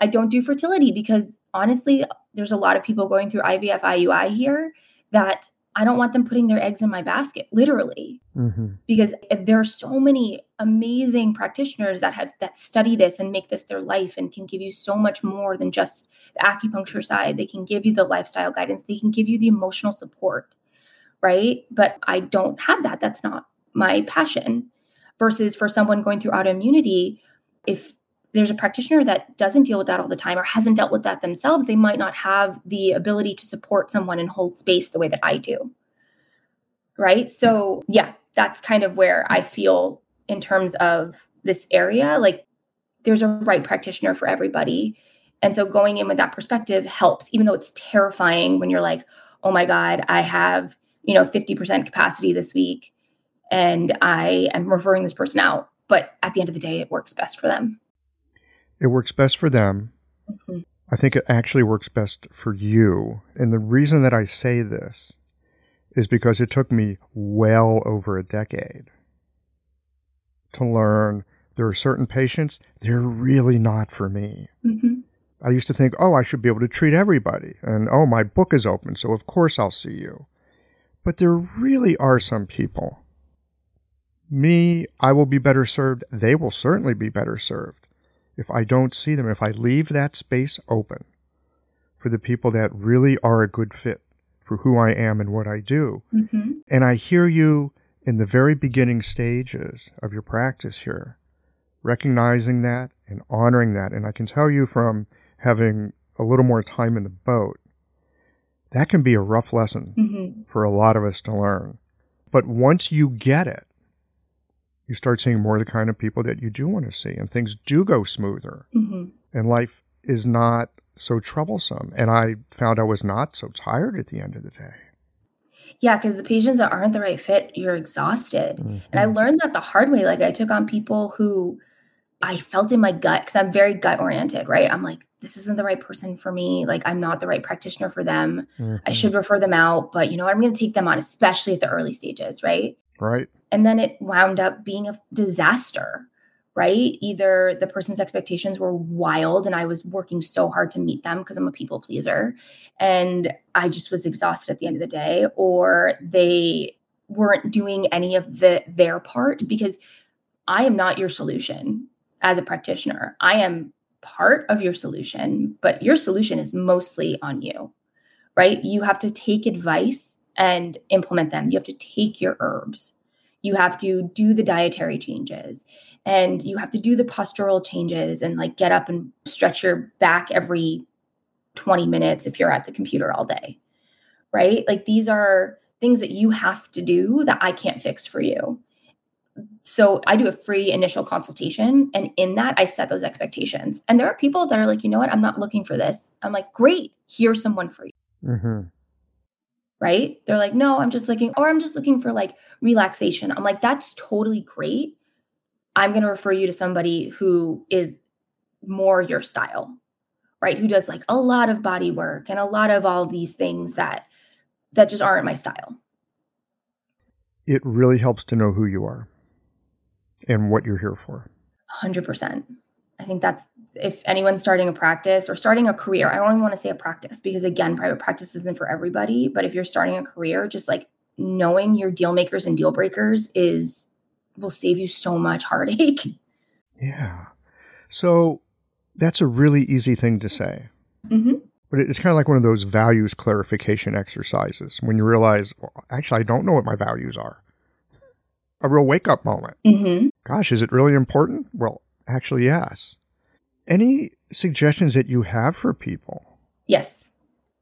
I don't do fertility because honestly, there's a lot of people going through IVF IUI here that I don't want them putting their eggs in my basket, literally, mm-hmm. because there are so many amazing practitioners that have that study this and make this their life and can give you so much more than just the acupuncture side. They can give you the lifestyle guidance. They can give you the emotional support, right? But I don't have that. That's not my passion. Versus for someone going through autoimmunity, if there's a practitioner that doesn't deal with that all the time or hasn't dealt with that themselves, they might not have the ability to support someone and hold space the way that I do. Right. So, yeah, that's kind of where I feel in terms of this area. Like, there's a right practitioner for everybody. And so, going in with that perspective helps, even though it's terrifying when you're like, oh my God, I have, you know, 50% capacity this week and I am referring this person out. But at the end of the day, it works best for them. It works best for them. Mm-hmm. I think it actually works best for you. And the reason that I say this is because it took me well over a decade to learn there are certain patients, they're really not for me. Mm-hmm. I used to think, oh, I should be able to treat everybody. And oh, my book is open, so of course I'll see you. But there really are some people. Me, I will be better served. They will certainly be better served if I don't see them, if I leave that space open for the people that really are a good fit for who I am and what I do. Mm-hmm. And I hear you in the very beginning stages of your practice here, recognizing that and honoring that. And I can tell you from having a little more time in the boat, that can be a rough lesson mm-hmm. for a lot of us to learn. But once you get it, you start seeing more of the kind of people that you do want to see, and things do go smoother, mm-hmm. and life is not so troublesome. And I found I was not so tired at the end of the day. Yeah, because the patients that aren't the right fit, you're exhausted. Mm-hmm. And I learned that the hard way. Like I took on people who I felt in my gut because I'm very gut oriented, right? I'm like, this isn't the right person for me. Like I'm not the right practitioner for them. Mm-hmm. I should refer them out, but you know, I'm going to take them on, especially at the early stages, right? Right. And then it wound up being a disaster, right? Either the person's expectations were wild and I was working so hard to meet them because I'm a people pleaser and I just was exhausted at the end of the day, or they weren't doing any of the their part because I am not your solution as a practitioner. I am part of your solution, but your solution is mostly on you, right? You have to take advice and implement them. You have to take your herbs. You have to do the dietary changes and you have to do the postural changes and like get up and stretch your back every 20 minutes if you're at the computer all day. Right? Like these are things that you have to do that I can't fix for you. So I do a free initial consultation and in that I set those expectations. And there are people that are like, you know what? I'm not looking for this. I'm like, great, here's someone for you. Mm-hmm right? They're like, no, I'm just looking, or I'm just looking for like relaxation. I'm like, that's totally great. I'm going to refer you to somebody who is more your style, right? Who does like a lot of body work and a lot of all of these things that that just aren't my style. It really helps to know who you are and what you're here for. 100%. I think that's if anyone's starting a practice or starting a career, I don't even want to say a practice because again, private practice isn't for everybody, but if you're starting a career, just like knowing your deal makers and deal breakers is will save you so much heartache. Yeah. So that's a really easy thing to say. Mm-hmm. But it's kind of like one of those values clarification exercises when you realize, well, actually, I don't know what my values are. A real wake up moment. Mm-hmm. Gosh, is it really important? Well, actually, yes. Any suggestions that you have for people Yes.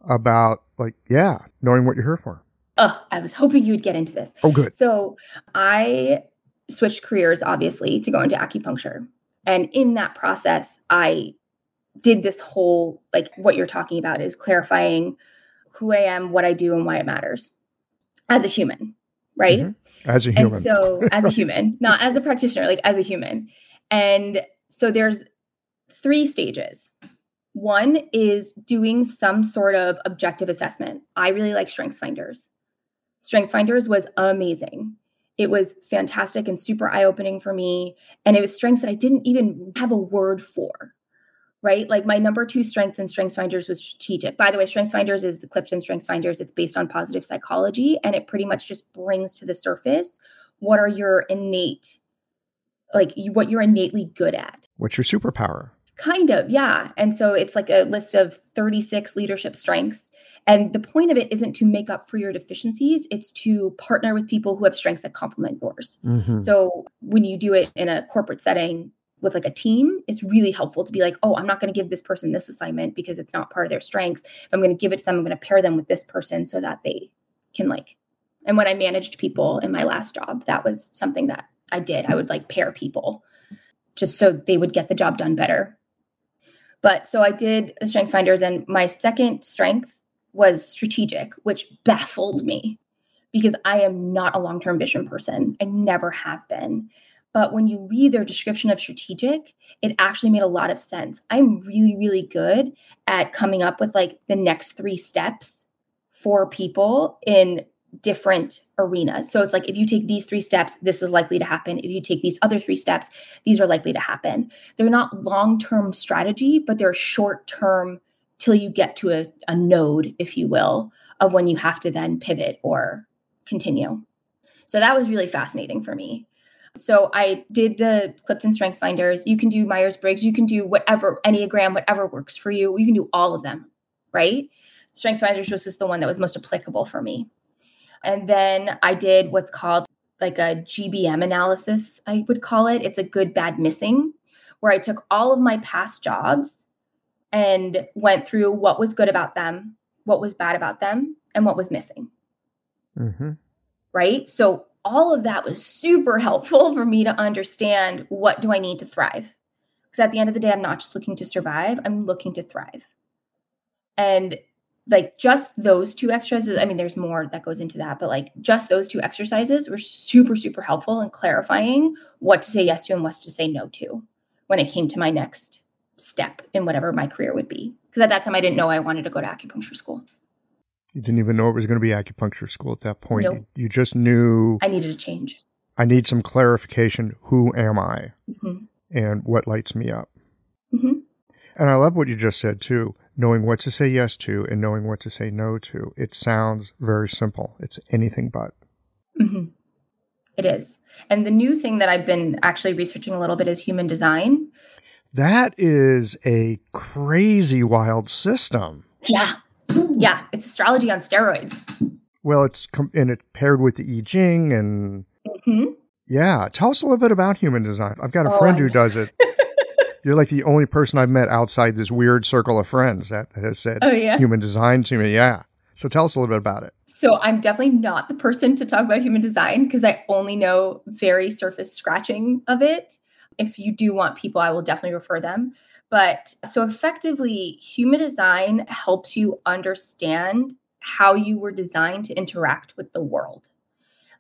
about, like, yeah, knowing what you're here for? Oh, I was hoping you would get into this. Oh, good. So I switched careers, obviously, to go into acupuncture. And in that process, I did this whole, like what you're talking about is clarifying who I am, what I do, and why it matters as a human, right? Mhm. As a human. And so, as a human, not as a practitioner, like as a human. And so, there's three stages. One is doing some sort of objective assessment. I really like Strengths Finders. Strengths Finders was amazing. It was fantastic and super eye opening for me. And it was strengths that I didn't even have a word for, right? Like my number two strength in Strengths Finders was strategic. By the way, Strengths Finders is the Clifton Strengths Finders. It's based on positive psychology and it pretty much just brings to the surface what are your innate, like what you're innately good at. What's your superpower? Kind of, yeah. And so it's like a list of 36 leadership strengths. And the point of it isn't to make up for your deficiencies, it's to partner with people who have strengths that complement yours. Mm-hmm. So when you do it in a corporate setting with like a team, it's really helpful to be like, oh, I'm not going to give this person this assignment because it's not part of their strengths. I'm going to give it to them, I'm going to pair them with this person so that they can like. And when I managed people in my last job, that was something that I did. I would like pair people just so they would get the job done better. But so I did the strengths finders, and my second strength was strategic, which baffled me because I am not a long term vision person. I never have been. But when you read their description of strategic, it actually made a lot of sense. I'm really, really good at coming up with like the next three steps for people in different arenas. So it's like if you take these three steps, this is likely to happen. If you take these other three steps, these are likely to happen. They're not long term strategy, but they're short term till you get to a, a node, if you will, of when you have to then pivot or continue. So that was really fascinating for me. So I did the Clifton Strengths Finders. You can do Myers Briggs. You can do whatever, Enneagram, whatever works for you. You can do all of them, right? Strengths Finders was just the one that was most applicable for me. And then I did what's called like a GBM analysis, I would call it. It's a good, bad, missing, where I took all of my past jobs and went through what was good about them, what was bad about them, and what was missing. Mm-hmm. Right. So all of that was super helpful for me to understand what do I need to thrive. Because at the end of the day, I'm not just looking to survive, I'm looking to thrive. And like just those two exercises, I mean, there's more that goes into that, but like just those two exercises were super, super helpful in clarifying what to say yes to and what to say no to when it came to my next step in whatever my career would be. Because at that time, I didn't know I wanted to go to acupuncture school. You didn't even know it was going to be acupuncture school at that point. Nope. You, just knew I needed a change. I need some clarification. Who am I? hmm And what lights me up? hmm And I love what you just said too. Knowing what to say yes to and knowing what to say no to. It sounds very simple. It's anything but. hmm It is. And the new thing that I've been actually researching a little bit is human design. That is a crazy wild system. Yeah. Yeah. It's astrology on steroids. Well, it's com- and it paired with the I Ching and hmm yeah. Tell us a little bit about human design. I've got a Oh, friend who does it. You're like the only person I've met outside this weird circle of friends that, that has said Oh, yeah. human design to me. Yeah. So tell us a little bit about it. So I'm definitely not the person to talk about human design because I only know very surface scratching of it. If you do want people, I will definitely refer them. But so effectively, human design helps you understand how you were designed to interact with the world.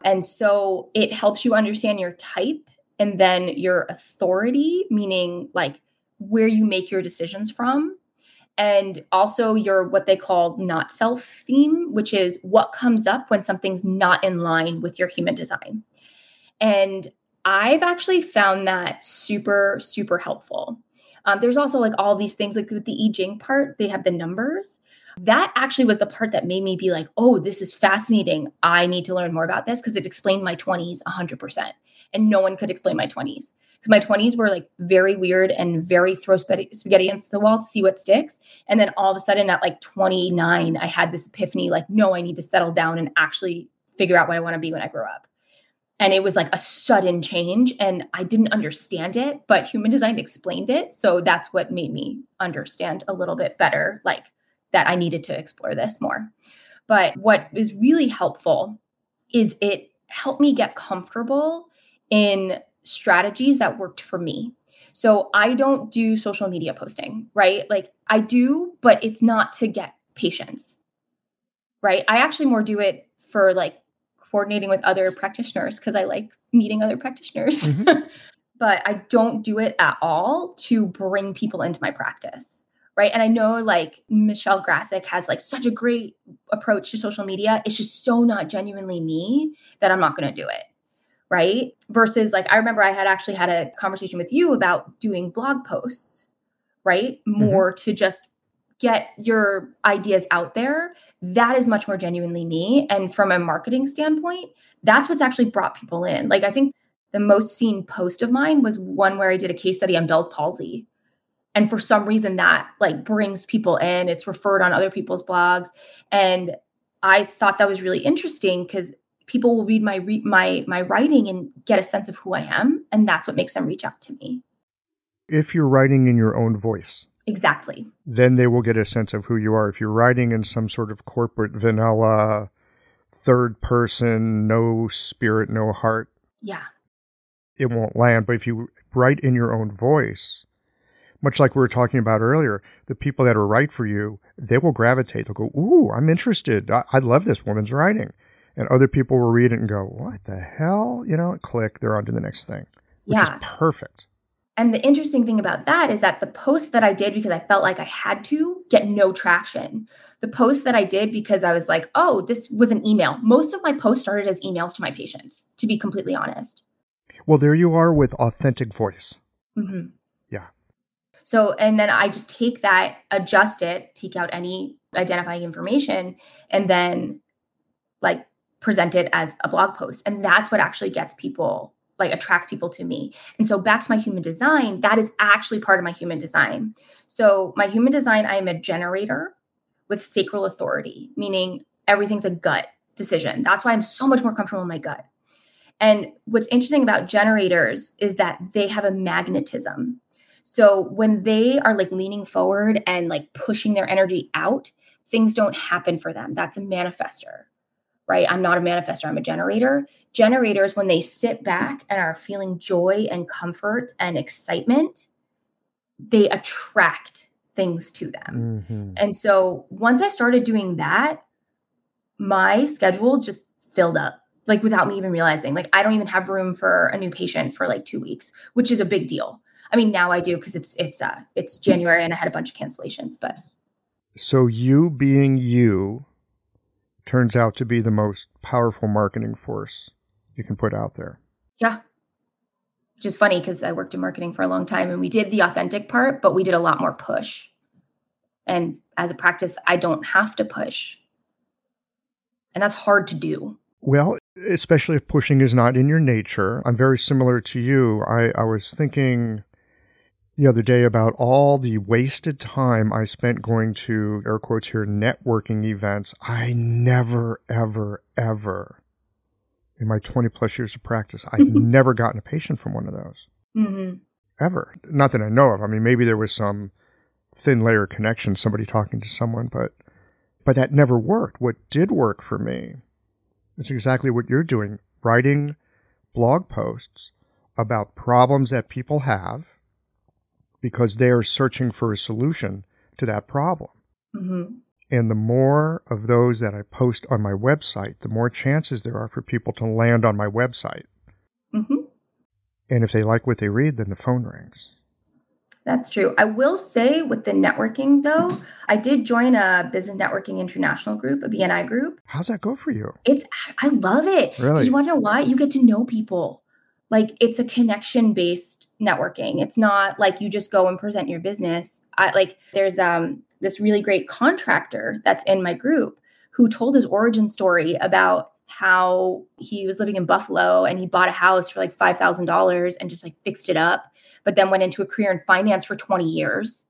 And so it helps you understand your type and then your authority, meaning like where you make your decisions from, and also your what they call not self theme, which is what comes up when something's not in line with your human design. And I've actually found that super, super helpful. Um, there's also like all these things like with the I Ching part, they have the numbers. That actually was the part that made me be like, oh, this is fascinating. I need to learn more about this because it explained my 20s 100%. And no one could explain my 20s because my 20s were like very weird and very throw spaghetti, against the wall to see what sticks. And then all of a sudden at like 29, I had this epiphany like, no, I need to settle down and actually figure out what I want to be when I grow up. And it was like a sudden change and I didn't understand it, but human design explained it. So that's what made me understand a little bit better, like that I needed to explore this more. But what is really helpful is it helped me get comfortable in strategies that worked for me. So I don't do social media posting, right? Like I do, but it's not to get patients, right? I actually more do it for like coordinating with other practitioners because I like meeting other practitioners. Mm-hmm. but I don't do it at all to bring people into my practice. Right. And I know like Michelle Grasick has like such a great approach to social media. It's just so not genuinely me that I'm not going to do it right? Versus like I remember I had actually had a conversation with you about doing blog posts, right? Mm-hmm. More mm-hmm. to just get your ideas out there. That is much more genuinely me. And from a marketing standpoint, that's what's actually brought people in. Like I think the most seen post of mine was one where I did a case study on Bell's palsy. And for some reason that like brings people in. It's referred on other people's blogs. And I thought that was really interesting because people will read my re- my my writing and get a sense of who I am, and that's what makes them reach out to me. If you're writing in your own voice, exactly, then they will get a sense of who you are. If you're writing in some sort of corporate vanilla, third person, no spirit, no heart, yeah, it won't land. But if you write in your own voice, much like we were talking about earlier, the people that are right for you, they will gravitate. They'll go, "Ooh, I'm interested. I, I love this woman's writing." and other people will read it and go, "What the hell?" You know, click. They're on to the next thing, which yeah. is perfect. And the interesting thing about that is that the posts that I did because I felt like I had to get no traction. The posts that I did because I was like, "Oh, this was an email." Most of my posts started as emails to my patients, to be completely honest. Well, there you are with authentic voice. Mm-hmm. So, and then I just take that, adjust it, take out any identifying information, and then like present it as a blog post. And that's what actually gets people, like attracts people to me. And so back to my human design, that is actually part of my human design. So my human design, I am a generator with sacral authority, meaning everything's a gut decision. That's why I'm so much more comfortable in my gut. And what's interesting about generators is that they have a magnetism. So when they are like leaning forward and like pushing their energy out, things don't happen for them. That's a manifester right? I'm not a manifester, I'm a generator. Generators, when they sit back and are feeling joy and comfort and excitement, they attract things to them. Mm-hmm. And so once I started doing that, my schedule just filled up like without me even realizing. Like I don't even have room for a new patient for like 2 weeks, which is a big deal. I mean, now I do because it's it's uh it's January and I had a bunch of cancellations, but so you being you turns out to be the most powerful marketing force you can put out there. Yeah. Which is funny because I worked in marketing for a long time and we did the authentic part, but we did a lot more push. And as a practice, I don't have to push. And that's hard to do. Well, especially if pushing is not in your nature. I'm very similar to you. I, I was thinking the other day about all the wasted time I spent going to air quotes here networking events. I never, ever, ever in my 20 plus years of practice, I've never gotten a patient from one of those. Mm-hmm. Ever. Not that I know of. I mean, maybe there was some thin layer connection, somebody talking to someone, but but that never worked. What did work for me is exactly what you're doing, writing blog posts about problems that people have because they are searching for a solution to that problem. Mm-hmm. And the more of those that I post on my website, the more chances there are for people to land on my website. Mm-hmm. And if they like what they read, then the phone rings. That's true. I will say with the networking though, I did join a business networking international group, a BNI group. How's that go for you? It's I love it. Really? You want to know why? You get to know people. Like it's a connection based networking. It's not like you just go and present your business. I like there's um this really great contractor that's in my group who told his origin story about how he was living in Buffalo and he bought a house for like $5,000 and just like fixed it up but then went into a career in finance for 20 years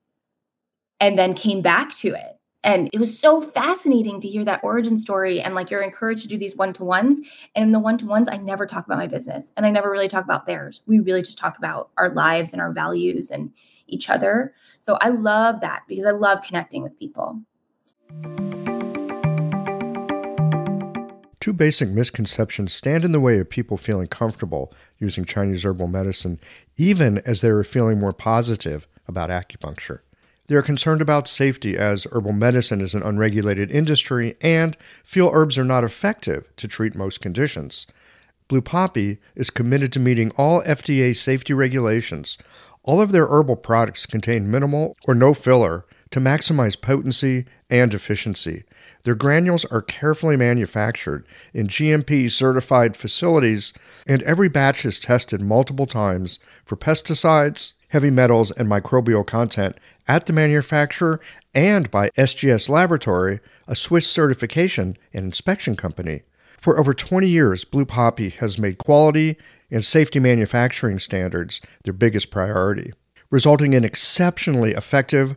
and then came back to it. And it was so fascinating to hear that origin story. And like you're encouraged to do these one to ones. And in the one to ones, I never talk about my business and I never really talk about theirs. We really just talk about our lives and our values and each other. So I love that because I love connecting with people. Two basic misconceptions stand in the way of people feeling comfortable using Chinese herbal medicine, even as they are feeling more positive about acupuncture. They are concerned about safety as herbal medicine is an unregulated industry and feel herbs are not effective to treat most conditions. Blue Poppy is committed to meeting all FDA safety regulations. All of their herbal products contain minimal or no filler to maximize potency and efficiency. Their granules are carefully manufactured in GMP certified facilities, and every batch is tested multiple times for pesticides, heavy metals, and microbial content at the manufacturer and by SGS Laboratory, a Swiss certification and inspection company. For over 20 years, Blue Poppy has made quality and safety manufacturing standards their biggest priority, resulting in exceptionally effective,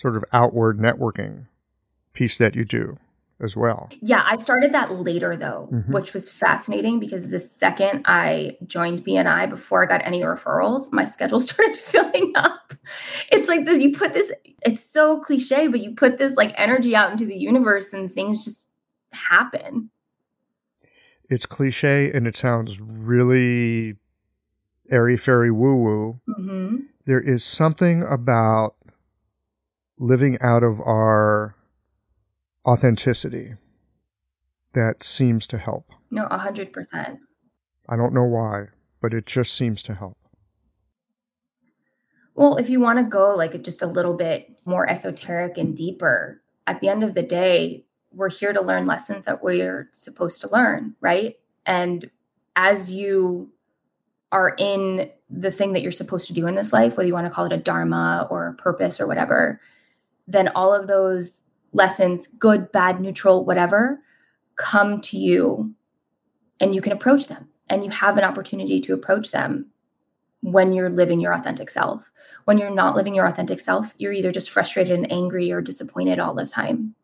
sort of outward networking piece that you do as well. Yeah, I started that later though, mm-hmm. which was fascinating because the second I joined BNI before I got any referrals, my schedule started filling up. It's like this you put this it's so cliche, but you put this like energy out into the universe and things just happen. It's cliche and it sounds really airy fairy woo woo. Mm-hmm. There is something about living out of our authenticity that seems to help. No, 100%. I don't know why, but it just seems to help. Well, if you want to go like just a little bit more esoteric and deeper, at the end of the day, we're here to learn lessons that we're supposed to learn, right? And as you are in the thing that you're supposed to do in this life, whether you want to call it a dharma or a purpose or whatever, then all of those lessons, good, bad, neutral, whatever, come to you and you can approach them. And you have an opportunity to approach them when you're living your authentic self. When you're not living your authentic self, you're either just frustrated and angry or disappointed all the time.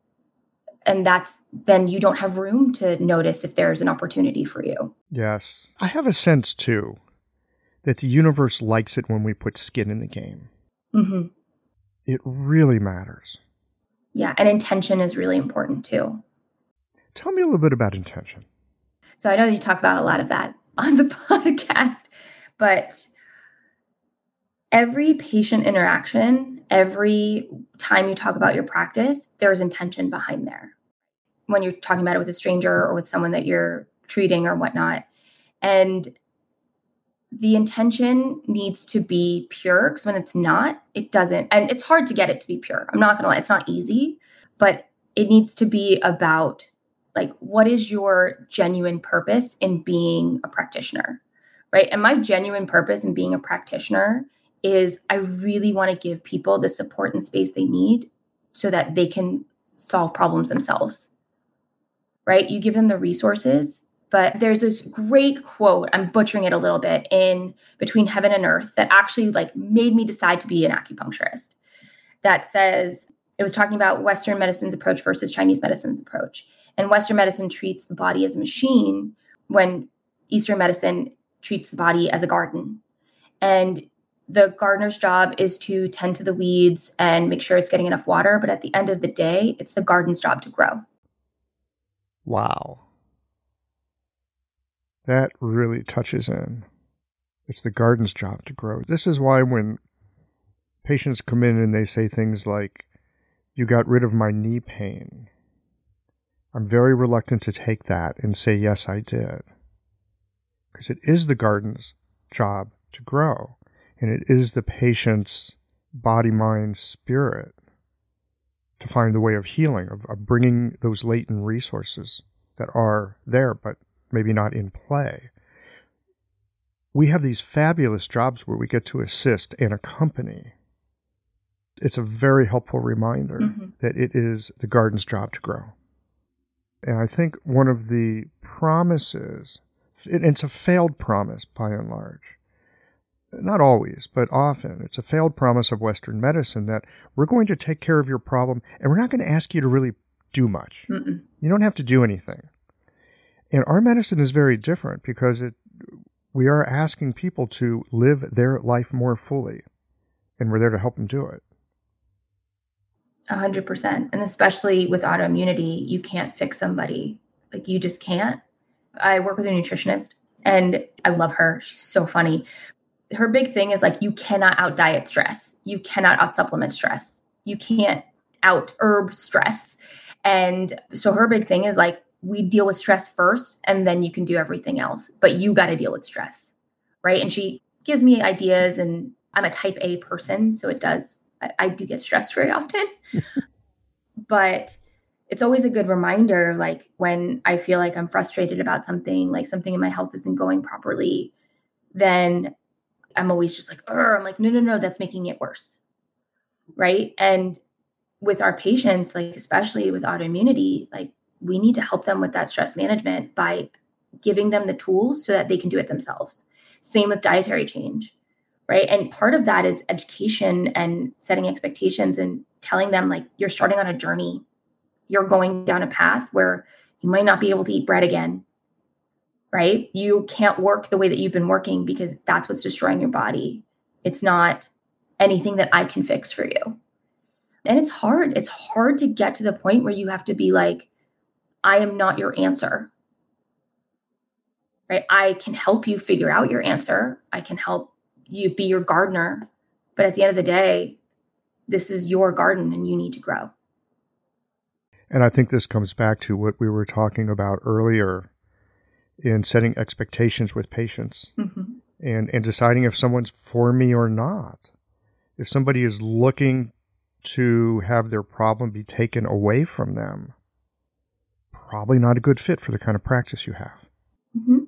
And that's then you don't have room to notice if there's an opportunity for you. Yes. I have a sense too that the universe likes it when we put skin in the game. Mm-hmm. It really matters. Yeah, and intention is really important too. Tell me a little bit about intention. So I know you talk about a lot of that on the podcast, but every patient interaction, every time you talk about your practice, there's intention behind there. When you're talking about it with a stranger or with someone that you're treating or whatnot. And the intention needs to be pure because when it's not, it doesn't. And it's hard to get it to be pure. I'm not going to lie, it's not easy, but it needs to be about like, what is your genuine purpose in being a practitioner? Right. And my genuine purpose in being a practitioner is I really want to give people the support and space they need so that they can solve problems themselves. Right. You give them the resources but there's this great quote i'm butchering it a little bit in between heaven and earth that actually like made me decide to be an acupuncturist that says it was talking about western medicine's approach versus chinese medicine's approach and western medicine treats the body as a machine when eastern medicine treats the body as a garden and the gardener's job is to tend to the weeds and make sure it's getting enough water. But at the end of the day, it's the garden's job to grow. Wow. That really touches in. It's the garden's job to grow. This is why when patients come in and they say things like, You got rid of my knee pain, I'm very reluctant to take that and say, Yes, I did. Because it is the garden's job to grow, and it is the patient's body, mind, spirit to find the way of healing, of, of bringing those latent resources that are there, but maybe not in play. We have these fabulous jobs where we get to assist and accompany. It's a very helpful reminder mm-hmm. that it is the garden's job to grow. And I think one of the promises, it's a failed promise by and large, not always, but often, it's a failed promise of Western medicine that we're going to take care of your problem and we're not going to ask you to really do much. Mm-mm. You don't have to do anything. And our medicine is very different because it, we are asking people to live their life more fully, and we're there to help them do it. A hundred percent. And especially with autoimmunity, you can't fix somebody. Like you just can't. I work with a nutritionist and I love her. She's so funny. Her big thing is like you cannot out diet stress. You cannot out supplement stress. You can't out herb stress. And so her big thing is like we deal with stress first and then you can do everything else but you got to deal with stress right? And she gives me ideas and i'm a type a person so it does i, I do get stressed very often. But it's always a good reminder like when i feel like i'm frustrated about something like something in my health isn't going properly then i'm always just like i'm like no no no that's making it worse right? And with our patients like especially with autoimmunity like we need to help them with that stress management by giving them the tools so that they can do it themselves. Same with dietary change, right? And part of that is education and setting expectations and telling them, like, you're starting on a journey. You're going down a path where you might not be able to eat bread again, right? You can't work the way that you've been working because that's what's destroying your body. It's not anything that I can fix for you. And it's hard. It's hard to get to the point where you have to be like, I am not your answer. Right? I can help you figure out your answer. I can help you be your gardener. But at the end of the day, this is your garden and you need to grow. And I think this comes back to what we were talking about earlier in setting expectations with patients mm-hmm. and, and deciding if someone's for me or not. If somebody is looking to have their problem be taken away from them, probably not a good fit for the kind of practice you have. Mm-hmm.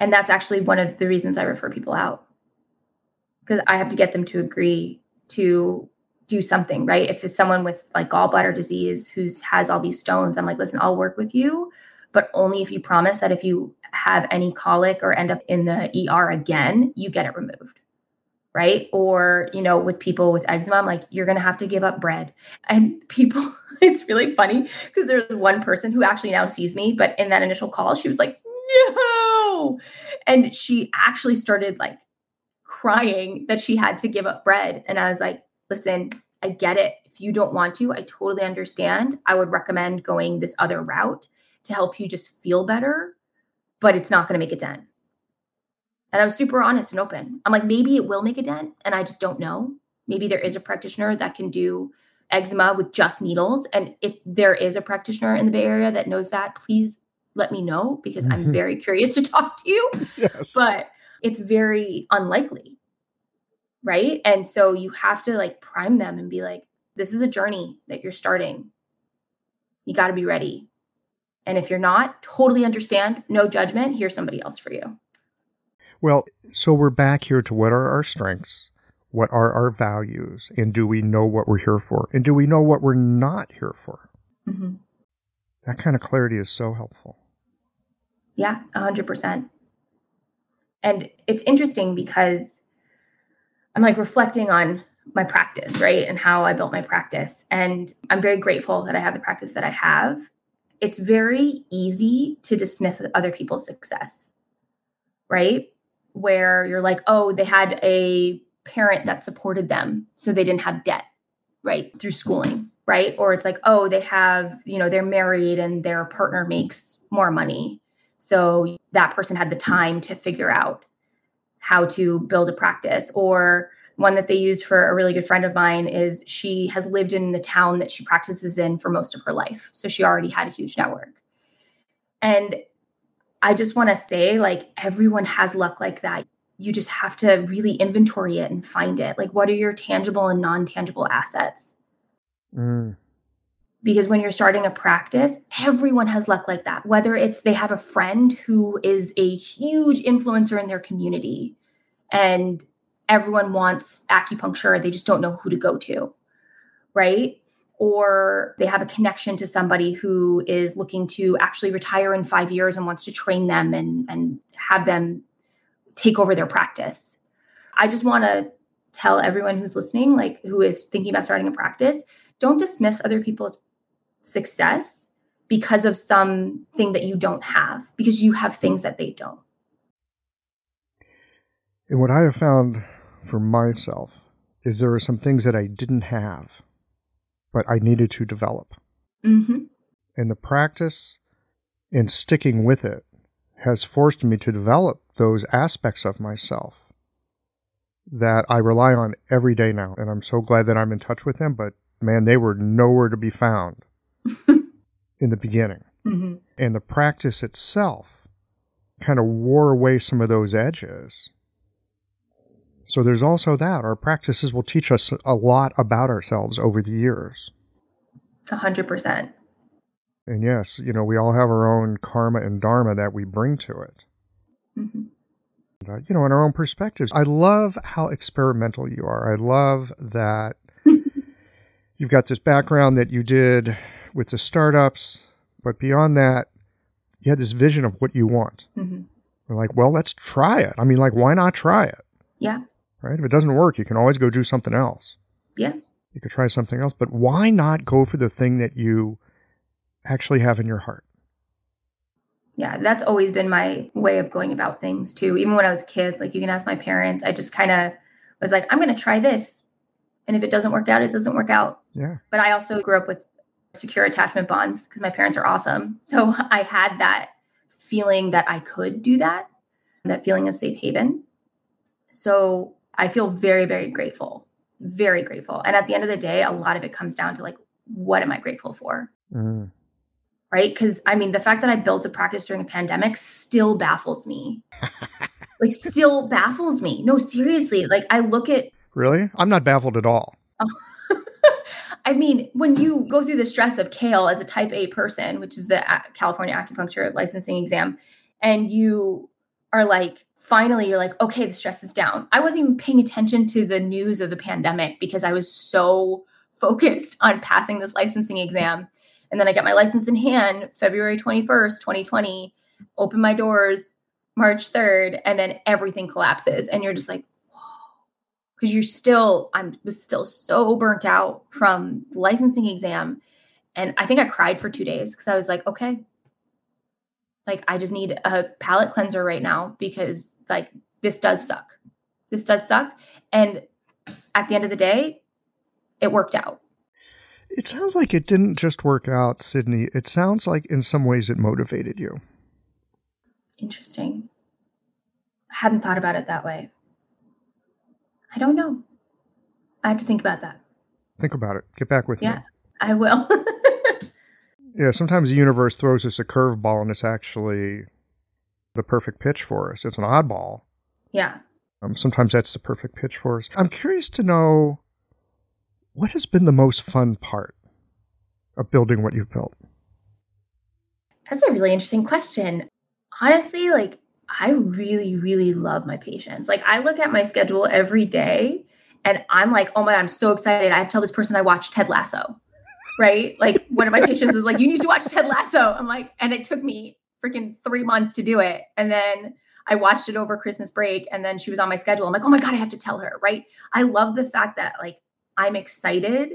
And that's actually one of the reasons I refer people out because I have to get them to agree to do something, right? If it's someone with like gallbladder disease who's has all these stones, I'm like, listen, I'll work with you, but only if you promise that if you have any colic or end up in the ER again, you get it removed. Right. Or, you know, with people with eczema, I'm like, you're going to have to give up bread. And people, it's really funny because there's one person who actually now sees me, but in that initial call, she was like, no. And she actually started like crying that she had to give up bread. And I was like, listen, I get it. If you don't want to, I totally understand. I would recommend going this other route to help you just feel better, but it's not going to make a dent. And I was super honest and open. I'm like, maybe it will make a dent, and I just don't know. Maybe there is a practitioner that can do eczema with just needles. And if there is a practitioner in the Bay Area that knows that, please let me know because I'm mm-hmm. very curious to talk to you. Yes. But it's very unlikely. Right. And so you have to like prime them and be like, this is a journey that you're starting. You got to be ready. And if you're not, totally understand, no judgment. Here's somebody else for you. Well, so we're back here to what are our strengths? What are our values? And do we know what we're here for? And do we know what we're not here for? Mm-hmm. That kind of clarity is so helpful. Yeah, 100%. And it's interesting because I'm like reflecting on my practice, right? And how I built my practice. And I'm very grateful that I have the practice that I have. It's very easy to dismiss other people's success, right? Where you're like, oh, they had a parent that supported them so they didn't have debt, right, through schooling, right? Or it's like, oh, they have, you know, they're married and their partner makes more money. So that person had the time to figure out how to build a practice. Or one that they use for a really good friend of mine is she has lived in the town that she practices in for most of her life. So she already had a huge network. And I just want to say, like, everyone has luck like that. You just have to really inventory it and find it. Like, what are your tangible and non tangible assets? Mm. Because when you're starting a practice, everyone has luck like that. Whether it's they have a friend who is a huge influencer in their community and everyone wants acupuncture, they just don't know who to go to, right? Or they have a connection to somebody who is looking to actually retire in five years and wants to train them and, and have them take over their practice. I just want to tell everyone who's listening, like who is thinking about starting a practice, don't dismiss other people's success because of something that you don't have, because you have things that they don't. And what I have found for myself is there are some things that I didn't have but I needed to develop. Mm-hmm. And the practice and sticking with it has forced me to develop those aspects of myself that I rely on every day now. And I'm so glad that I'm in touch with them, but man, they were nowhere to be found in the beginning. Mm-hmm. And the practice itself kind of wore away some of those edges so there's also that. Our practices will teach us a lot about ourselves over the years. A hundred percent. And yes, you know, we all have our own karma and dharma that we bring to it. Mm-hmm. Uh, you know, in our own perspectives. I love how experimental you are. I love that you've got this background that you did with the startups, but beyond that, you had this vision of what you want. Mm-hmm. We're like, well, let's try it. I mean, like, why not try it? Yeah right? If it doesn't work, you can always go do something else. Yeah. You could try something else, but why not go for the thing that you actually have in your heart? Yeah, that's always been my way of going about things too. Even when I was a kid, like you can ask my parents, I just kind of was like, I'm going to try this. And if it doesn't work out, it doesn't work out. Yeah. But I also grew up with secure attachment bonds because my parents are awesome. So I had that feeling that I could do that, that feeling of safe haven. So I feel very, very grateful, very grateful. And at the end of the day, a lot of it comes down to like, what am I grateful for? Mm. Right. Cause I mean, the fact that I built a practice during a pandemic still baffles me. like, still baffles me. No, seriously. Like, I look at. Really? I'm not baffled at all. I mean, when you go through the stress of CALE as a type A person, which is the California acupuncture licensing exam, and you are like, finally you're like, okay, the stress is down. I wasn't even paying attention to the news of the pandemic because I was so focused on passing this licensing exam. And then I got my license in hand February 21st, 2020, open my doors March 3rd, and then everything collapses. And you're just like, because you're still, I was still so burnt out from the licensing exam. And I think I cried for two days because I was like, okay, like I just need a palate cleanser right now because like this does suck. This does suck. And at the end of the day, it worked out. It sounds like it didn't just work out, Sydney. It sounds like in some ways it motivated you. Interesting. I hadn't thought about it that way. I don't know. I have to think about that. Think about it. Get back with yeah, me. Yeah, I will. yeah, sometimes the universe throws us a curveball and it's actually the perfect pitch for us. It's an oddball. Yeah. Um, sometimes that's the perfect pitch for us. I'm curious to know what has been the most fun part of building what you've built? That's a really interesting question. Honestly, like I really, really love my patients. Like I look at my schedule every day and I'm like, oh my God, I'm so excited. I have to tell this person I watched Ted Lasso. Right? Like one of my patients was like, you need to watch Ted Lasso. I'm like, and it took me freaking three months to do it. And then I watched it over Christmas break and then she was on my schedule. I'm like, oh my God, I have to tell her, right? I love the fact that like I'm excited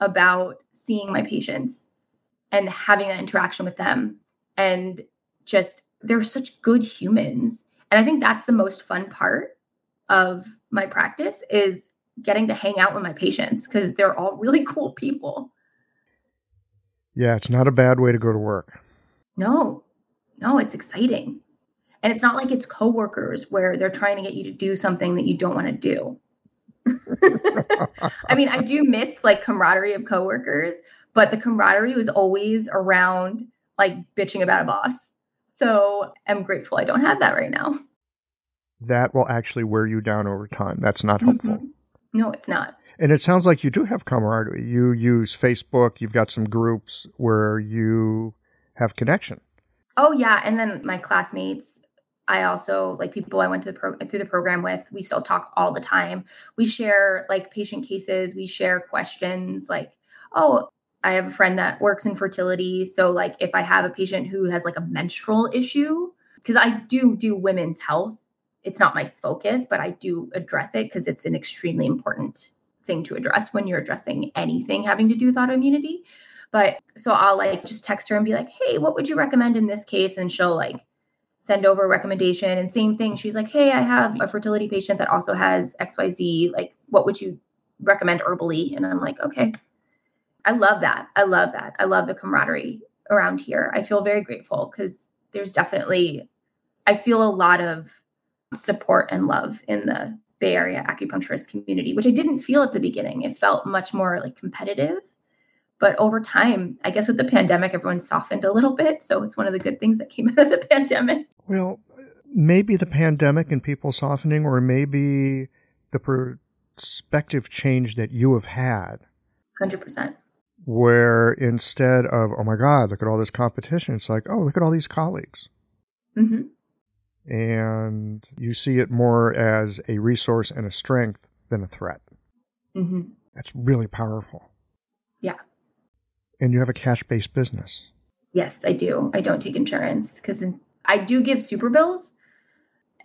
about seeing my patients and having that interaction with them. And just they're such good humans. And I think that's the most fun part of my practice is getting to hang out with my patients because they're all really cool people. Yeah, it's not a bad way to go to work. No, no, it's exciting. And it's not like it's coworkers where they're trying to get you to do something that you don't want to do. I mean, I do miss like camaraderie of coworkers, but the camaraderie was always around like bitching about a boss. So I'm grateful I don't have that right now. That will actually wear you down over time. That's not helpful. Mm-hmm. No, it's not. And it sounds like you do have camaraderie. You use Facebook, you've got some groups where you have connection. Oh, yeah. And then my classmates, I also like people I went to the pro- through the program with. We still talk all the time. We share like patient cases. We share questions. Like, oh, I have a friend that works in fertility. So, like, if I have a patient who has like a menstrual issue, because I do do women's health, it's not my focus, but I do address it because it's an extremely important thing to address when you're addressing anything having to do with autoimmunity. But so I'll like just text her and be like, hey, what would you recommend in this case? And she'll like send over a recommendation. And same thing, she's like, hey, I have a fertility patient that also has XYZ. Like, what would you recommend herbally? And I'm like, okay. I love that. I love that. I love the camaraderie around here. I feel very grateful because there's definitely, I feel a lot of support and love in the Bay Area acupuncturist community, which I didn't feel at the beginning. It felt much more like competitive. But over time, I guess with the pandemic, everyone softened a little bit. So it's one of the good things that came out of the pandemic. Well, maybe the pandemic and people softening, or maybe the perspective change that you have had. 100%. Where instead of, oh my God, look at all this competition, it's like, oh, look at all these colleagues. Mm-hmm and you see it more as a resource and a strength than a threat. Mm-hmm. That's really powerful. Yeah. And you have a cash based business. Yes, I do. I don't take insurance because I do give super bills.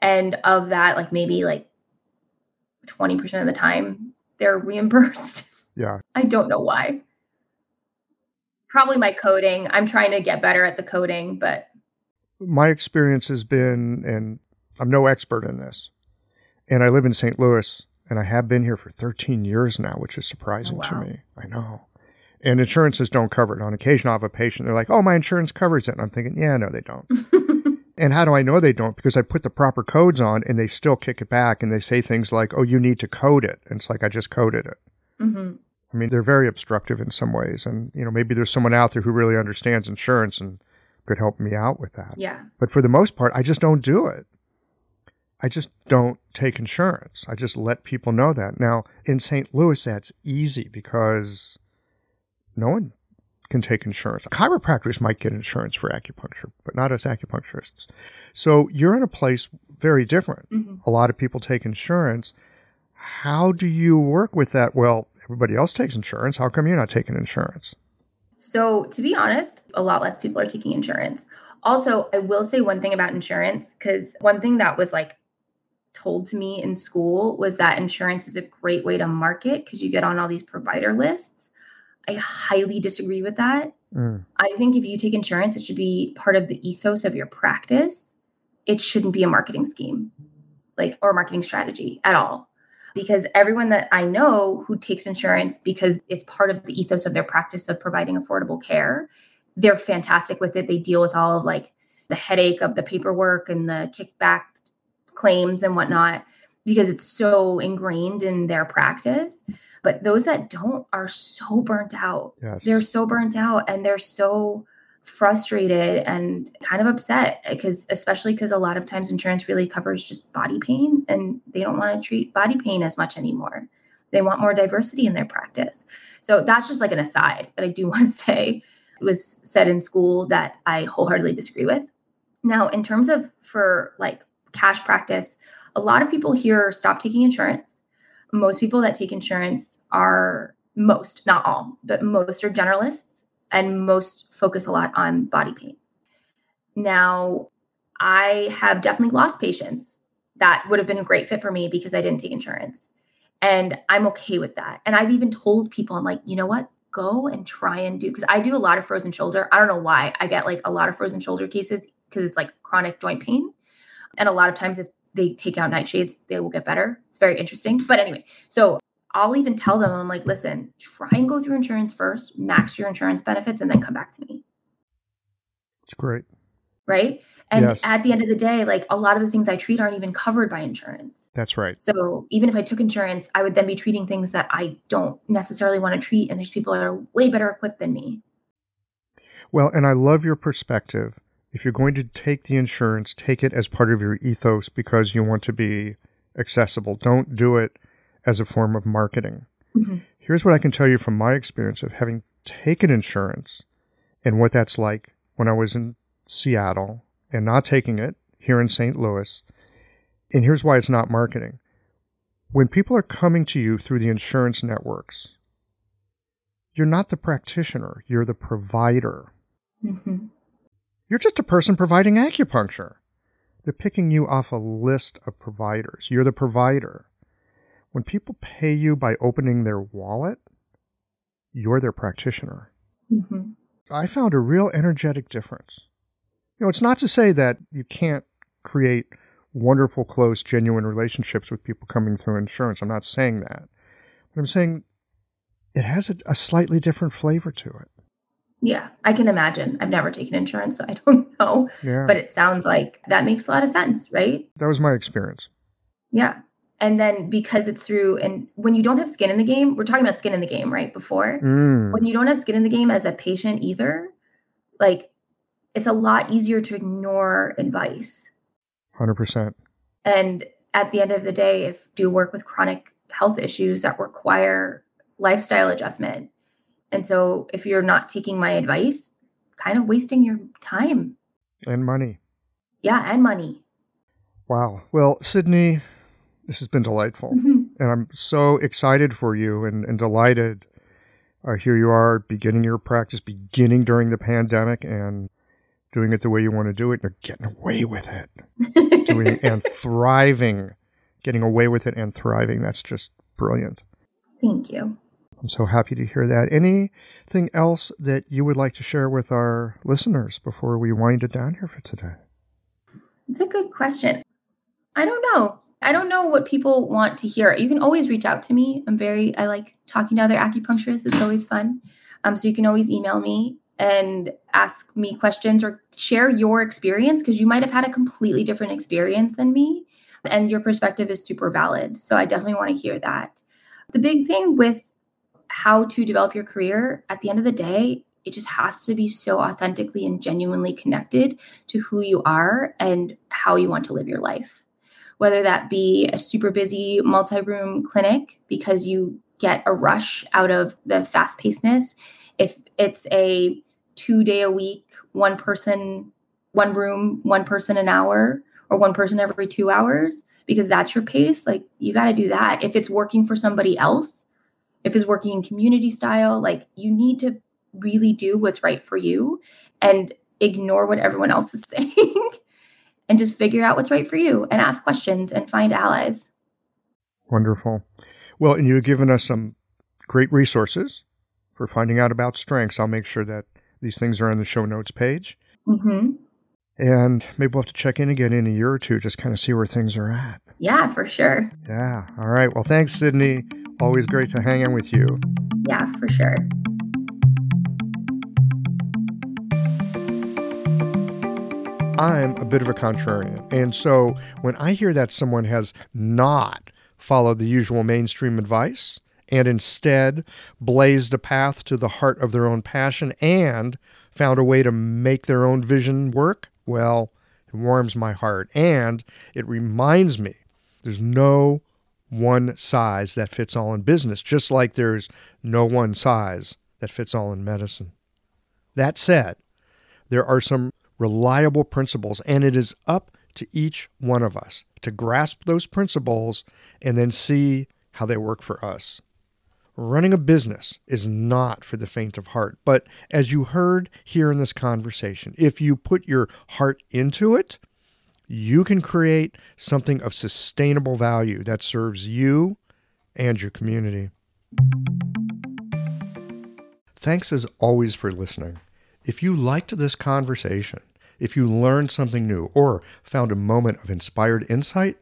And of that, like maybe like 20% of the time, they're reimbursed. Yeah. I don't know why. Probably my coding. I'm trying to get better at the coding, but my experience has been, and I'm no expert in this, and I live in St. Louis, and I have been here for 13 years now, which is surprising oh, wow. to me. I know. And insurances don't cover it. On occasion, I'll have a patient, they're like, oh, my insurance covers it. And I'm thinking, yeah, no, they don't. and how do I know they don't? Because I put the proper codes on and they still kick it back and they say things like, oh, you need to code it. And it's like, I just coded it. Mm-hmm. I mean, they're very obstructive in some ways. And, you know, maybe there's someone out there who really understands insurance and could help me out with that. Yeah. But for the most part, I just don't do it. I just don't take insurance. I just let people know that. Now, in St. Louis, that's easy because no one can take insurance. Chiropractors might get insurance for acupuncture, but not as acupuncturists. So you're in a place very different. Mm-hmm. A lot of people take insurance. How do you work with that? Well, everybody else takes insurance. How come you're not taking insurance? So, to be honest, a lot less people are taking insurance. Also, I will say one thing about insurance because one thing that was like told to me in school was that insurance is a great way to market because you get on all these provider lists. I highly disagree with that. Mm. I think if you take insurance, it should be part of the ethos of your practice. It shouldn't be a marketing scheme, like or marketing strategy at all because everyone that I know who takes insurance because it's part of the ethos of their practice of providing affordable care, they're fantastic with it. They deal with all of like the headache of the paperwork and the kickback claims and whatnot because it's so ingrained in their practice. But those that don't are so burnt out. Yes. They're so burnt out and they're so frustrated and kind of upset because especially because a lot of times insurance really covers just body pain and they don't want to treat body pain as much anymore they want more diversity in their practice so that's just like an aside that i do want to say it was said in school that i wholeheartedly disagree with now in terms of for like cash practice a lot of people here stop taking insurance most people that take insurance are most not all but most are generalists and most focus a lot on body pain. Now, I have definitely lost patients that would have been a great fit for me because I didn't take insurance. And I'm okay with that. And I've even told people, I'm like, you know what? Go and try and do, because I do a lot of frozen shoulder. I don't know why I get like a lot of frozen shoulder cases because it's like chronic joint pain. And a lot of times, if they take out nightshades, they will get better. It's very interesting. But anyway, so I'll even tell them, I'm like, listen, try and go through insurance first, max your insurance benefits, and then come back to me. It's great. Right. And yes. at the end of the day, like a lot of the things I treat aren't even covered by insurance. That's right. So even if I took insurance, I would then be treating things that I don't necessarily want to treat. And there's people that are way better equipped than me. Well, and I love your perspective. If you're going to take the insurance, take it as part of your ethos because you want to be accessible. Don't do it as a form of marketing. Mm-hmm. Here's what I can tell you from my experience of having taken insurance and what that's like when I was in Seattle and not taking it here in St. Louis. And here's why it's not marketing. When people are coming to you through the insurance networks, you're not the practitioner, you're the provider. You're just a person providing acupuncture. They're picking you off a list of providers. You're the provider. When people pay you by opening their wallet, you're their practitioner. Mm-hmm. I found a real energetic difference. You know, it's not to say that you can't create wonderful, close, genuine relationships with people coming through insurance. I'm not saying that. But I'm saying it has a, a slightly different flavor to it. Yeah, I can imagine. I've never taken insurance, so I don't know. Yeah. But it sounds like that makes a lot of sense, right? That was my experience. Yeah. And then because it's through, and when you don't have skin in the game, we're talking about skin in the game, right? Before, mm. when you don't have skin in the game as a patient either, like it's a lot easier to ignore advice. 100%. And at the end of the day, if you work with chronic health issues that require lifestyle adjustment, and so if you're not taking my advice, kind of wasting your time and money. Yeah, and money. Wow. Well, Sydney, this has been delightful. Mm-hmm. And I'm so excited for you and, and delighted. Uh, here you are beginning your practice, beginning during the pandemic and doing it the way you want to do it. You're getting away with it. doing and thriving, getting away with it and thriving. That's just brilliant. Thank you. I'm so happy to hear that. Anything else that you would like to share with our listeners before we wind it down here for today? It's a good question. I don't know. I don't know what people want to hear. You can always reach out to me. I'm very, I like talking to other acupuncturists. It's always fun. Um, so you can always email me and ask me questions or share your experience because you might have had a completely different experience than me and your perspective is super valid. So I definitely want to hear that. The big thing with how to develop your career at the end of the day, it just has to be so authentically and genuinely connected to who you are and how you want to live your life whether that be a super busy multi room clinic because you get a rush out of the fast pacedness, if it's a two day a week, one person, one room, one person an hour, or one person every two hours, because that's your pace, like you got to do that. If it's working for somebody else, if it's working in community style, like you need to really do what's right for you and ignore what everyone else is saying and just figure out what's right for you and ask questions and find allies. Wonderful. Well, and you've given us some great resources for finding out about strengths. I'll make sure that these things are on the show notes page. Mm-hmm. And maybe we'll have to check in again in a year or two, just kind of see where things are at. Yeah, for sure. Yeah. All right. Well, thanks, Sydney. Always mm-hmm. great to hang in with you. Yeah, for sure. I'm a bit of a contrarian. And so when I hear that someone has not followed the usual mainstream advice and instead blazed a path to the heart of their own passion and found a way to make their own vision work, well, it warms my heart. And it reminds me there's no one size that fits all in business, just like there's no one size that fits all in medicine. That said, there are some reliable principles, and it is up to each one of us to grasp those principles and then see how they work for us. Running a business is not for the faint of heart, but as you heard here in this conversation, if you put your heart into it, you can create something of sustainable value that serves you and your community. Thanks as always for listening. If you liked this conversation, If you learned something new or found a moment of inspired insight,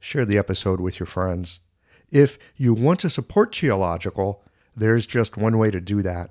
share the episode with your friends. If you want to support Qiological, there's just one way to do that.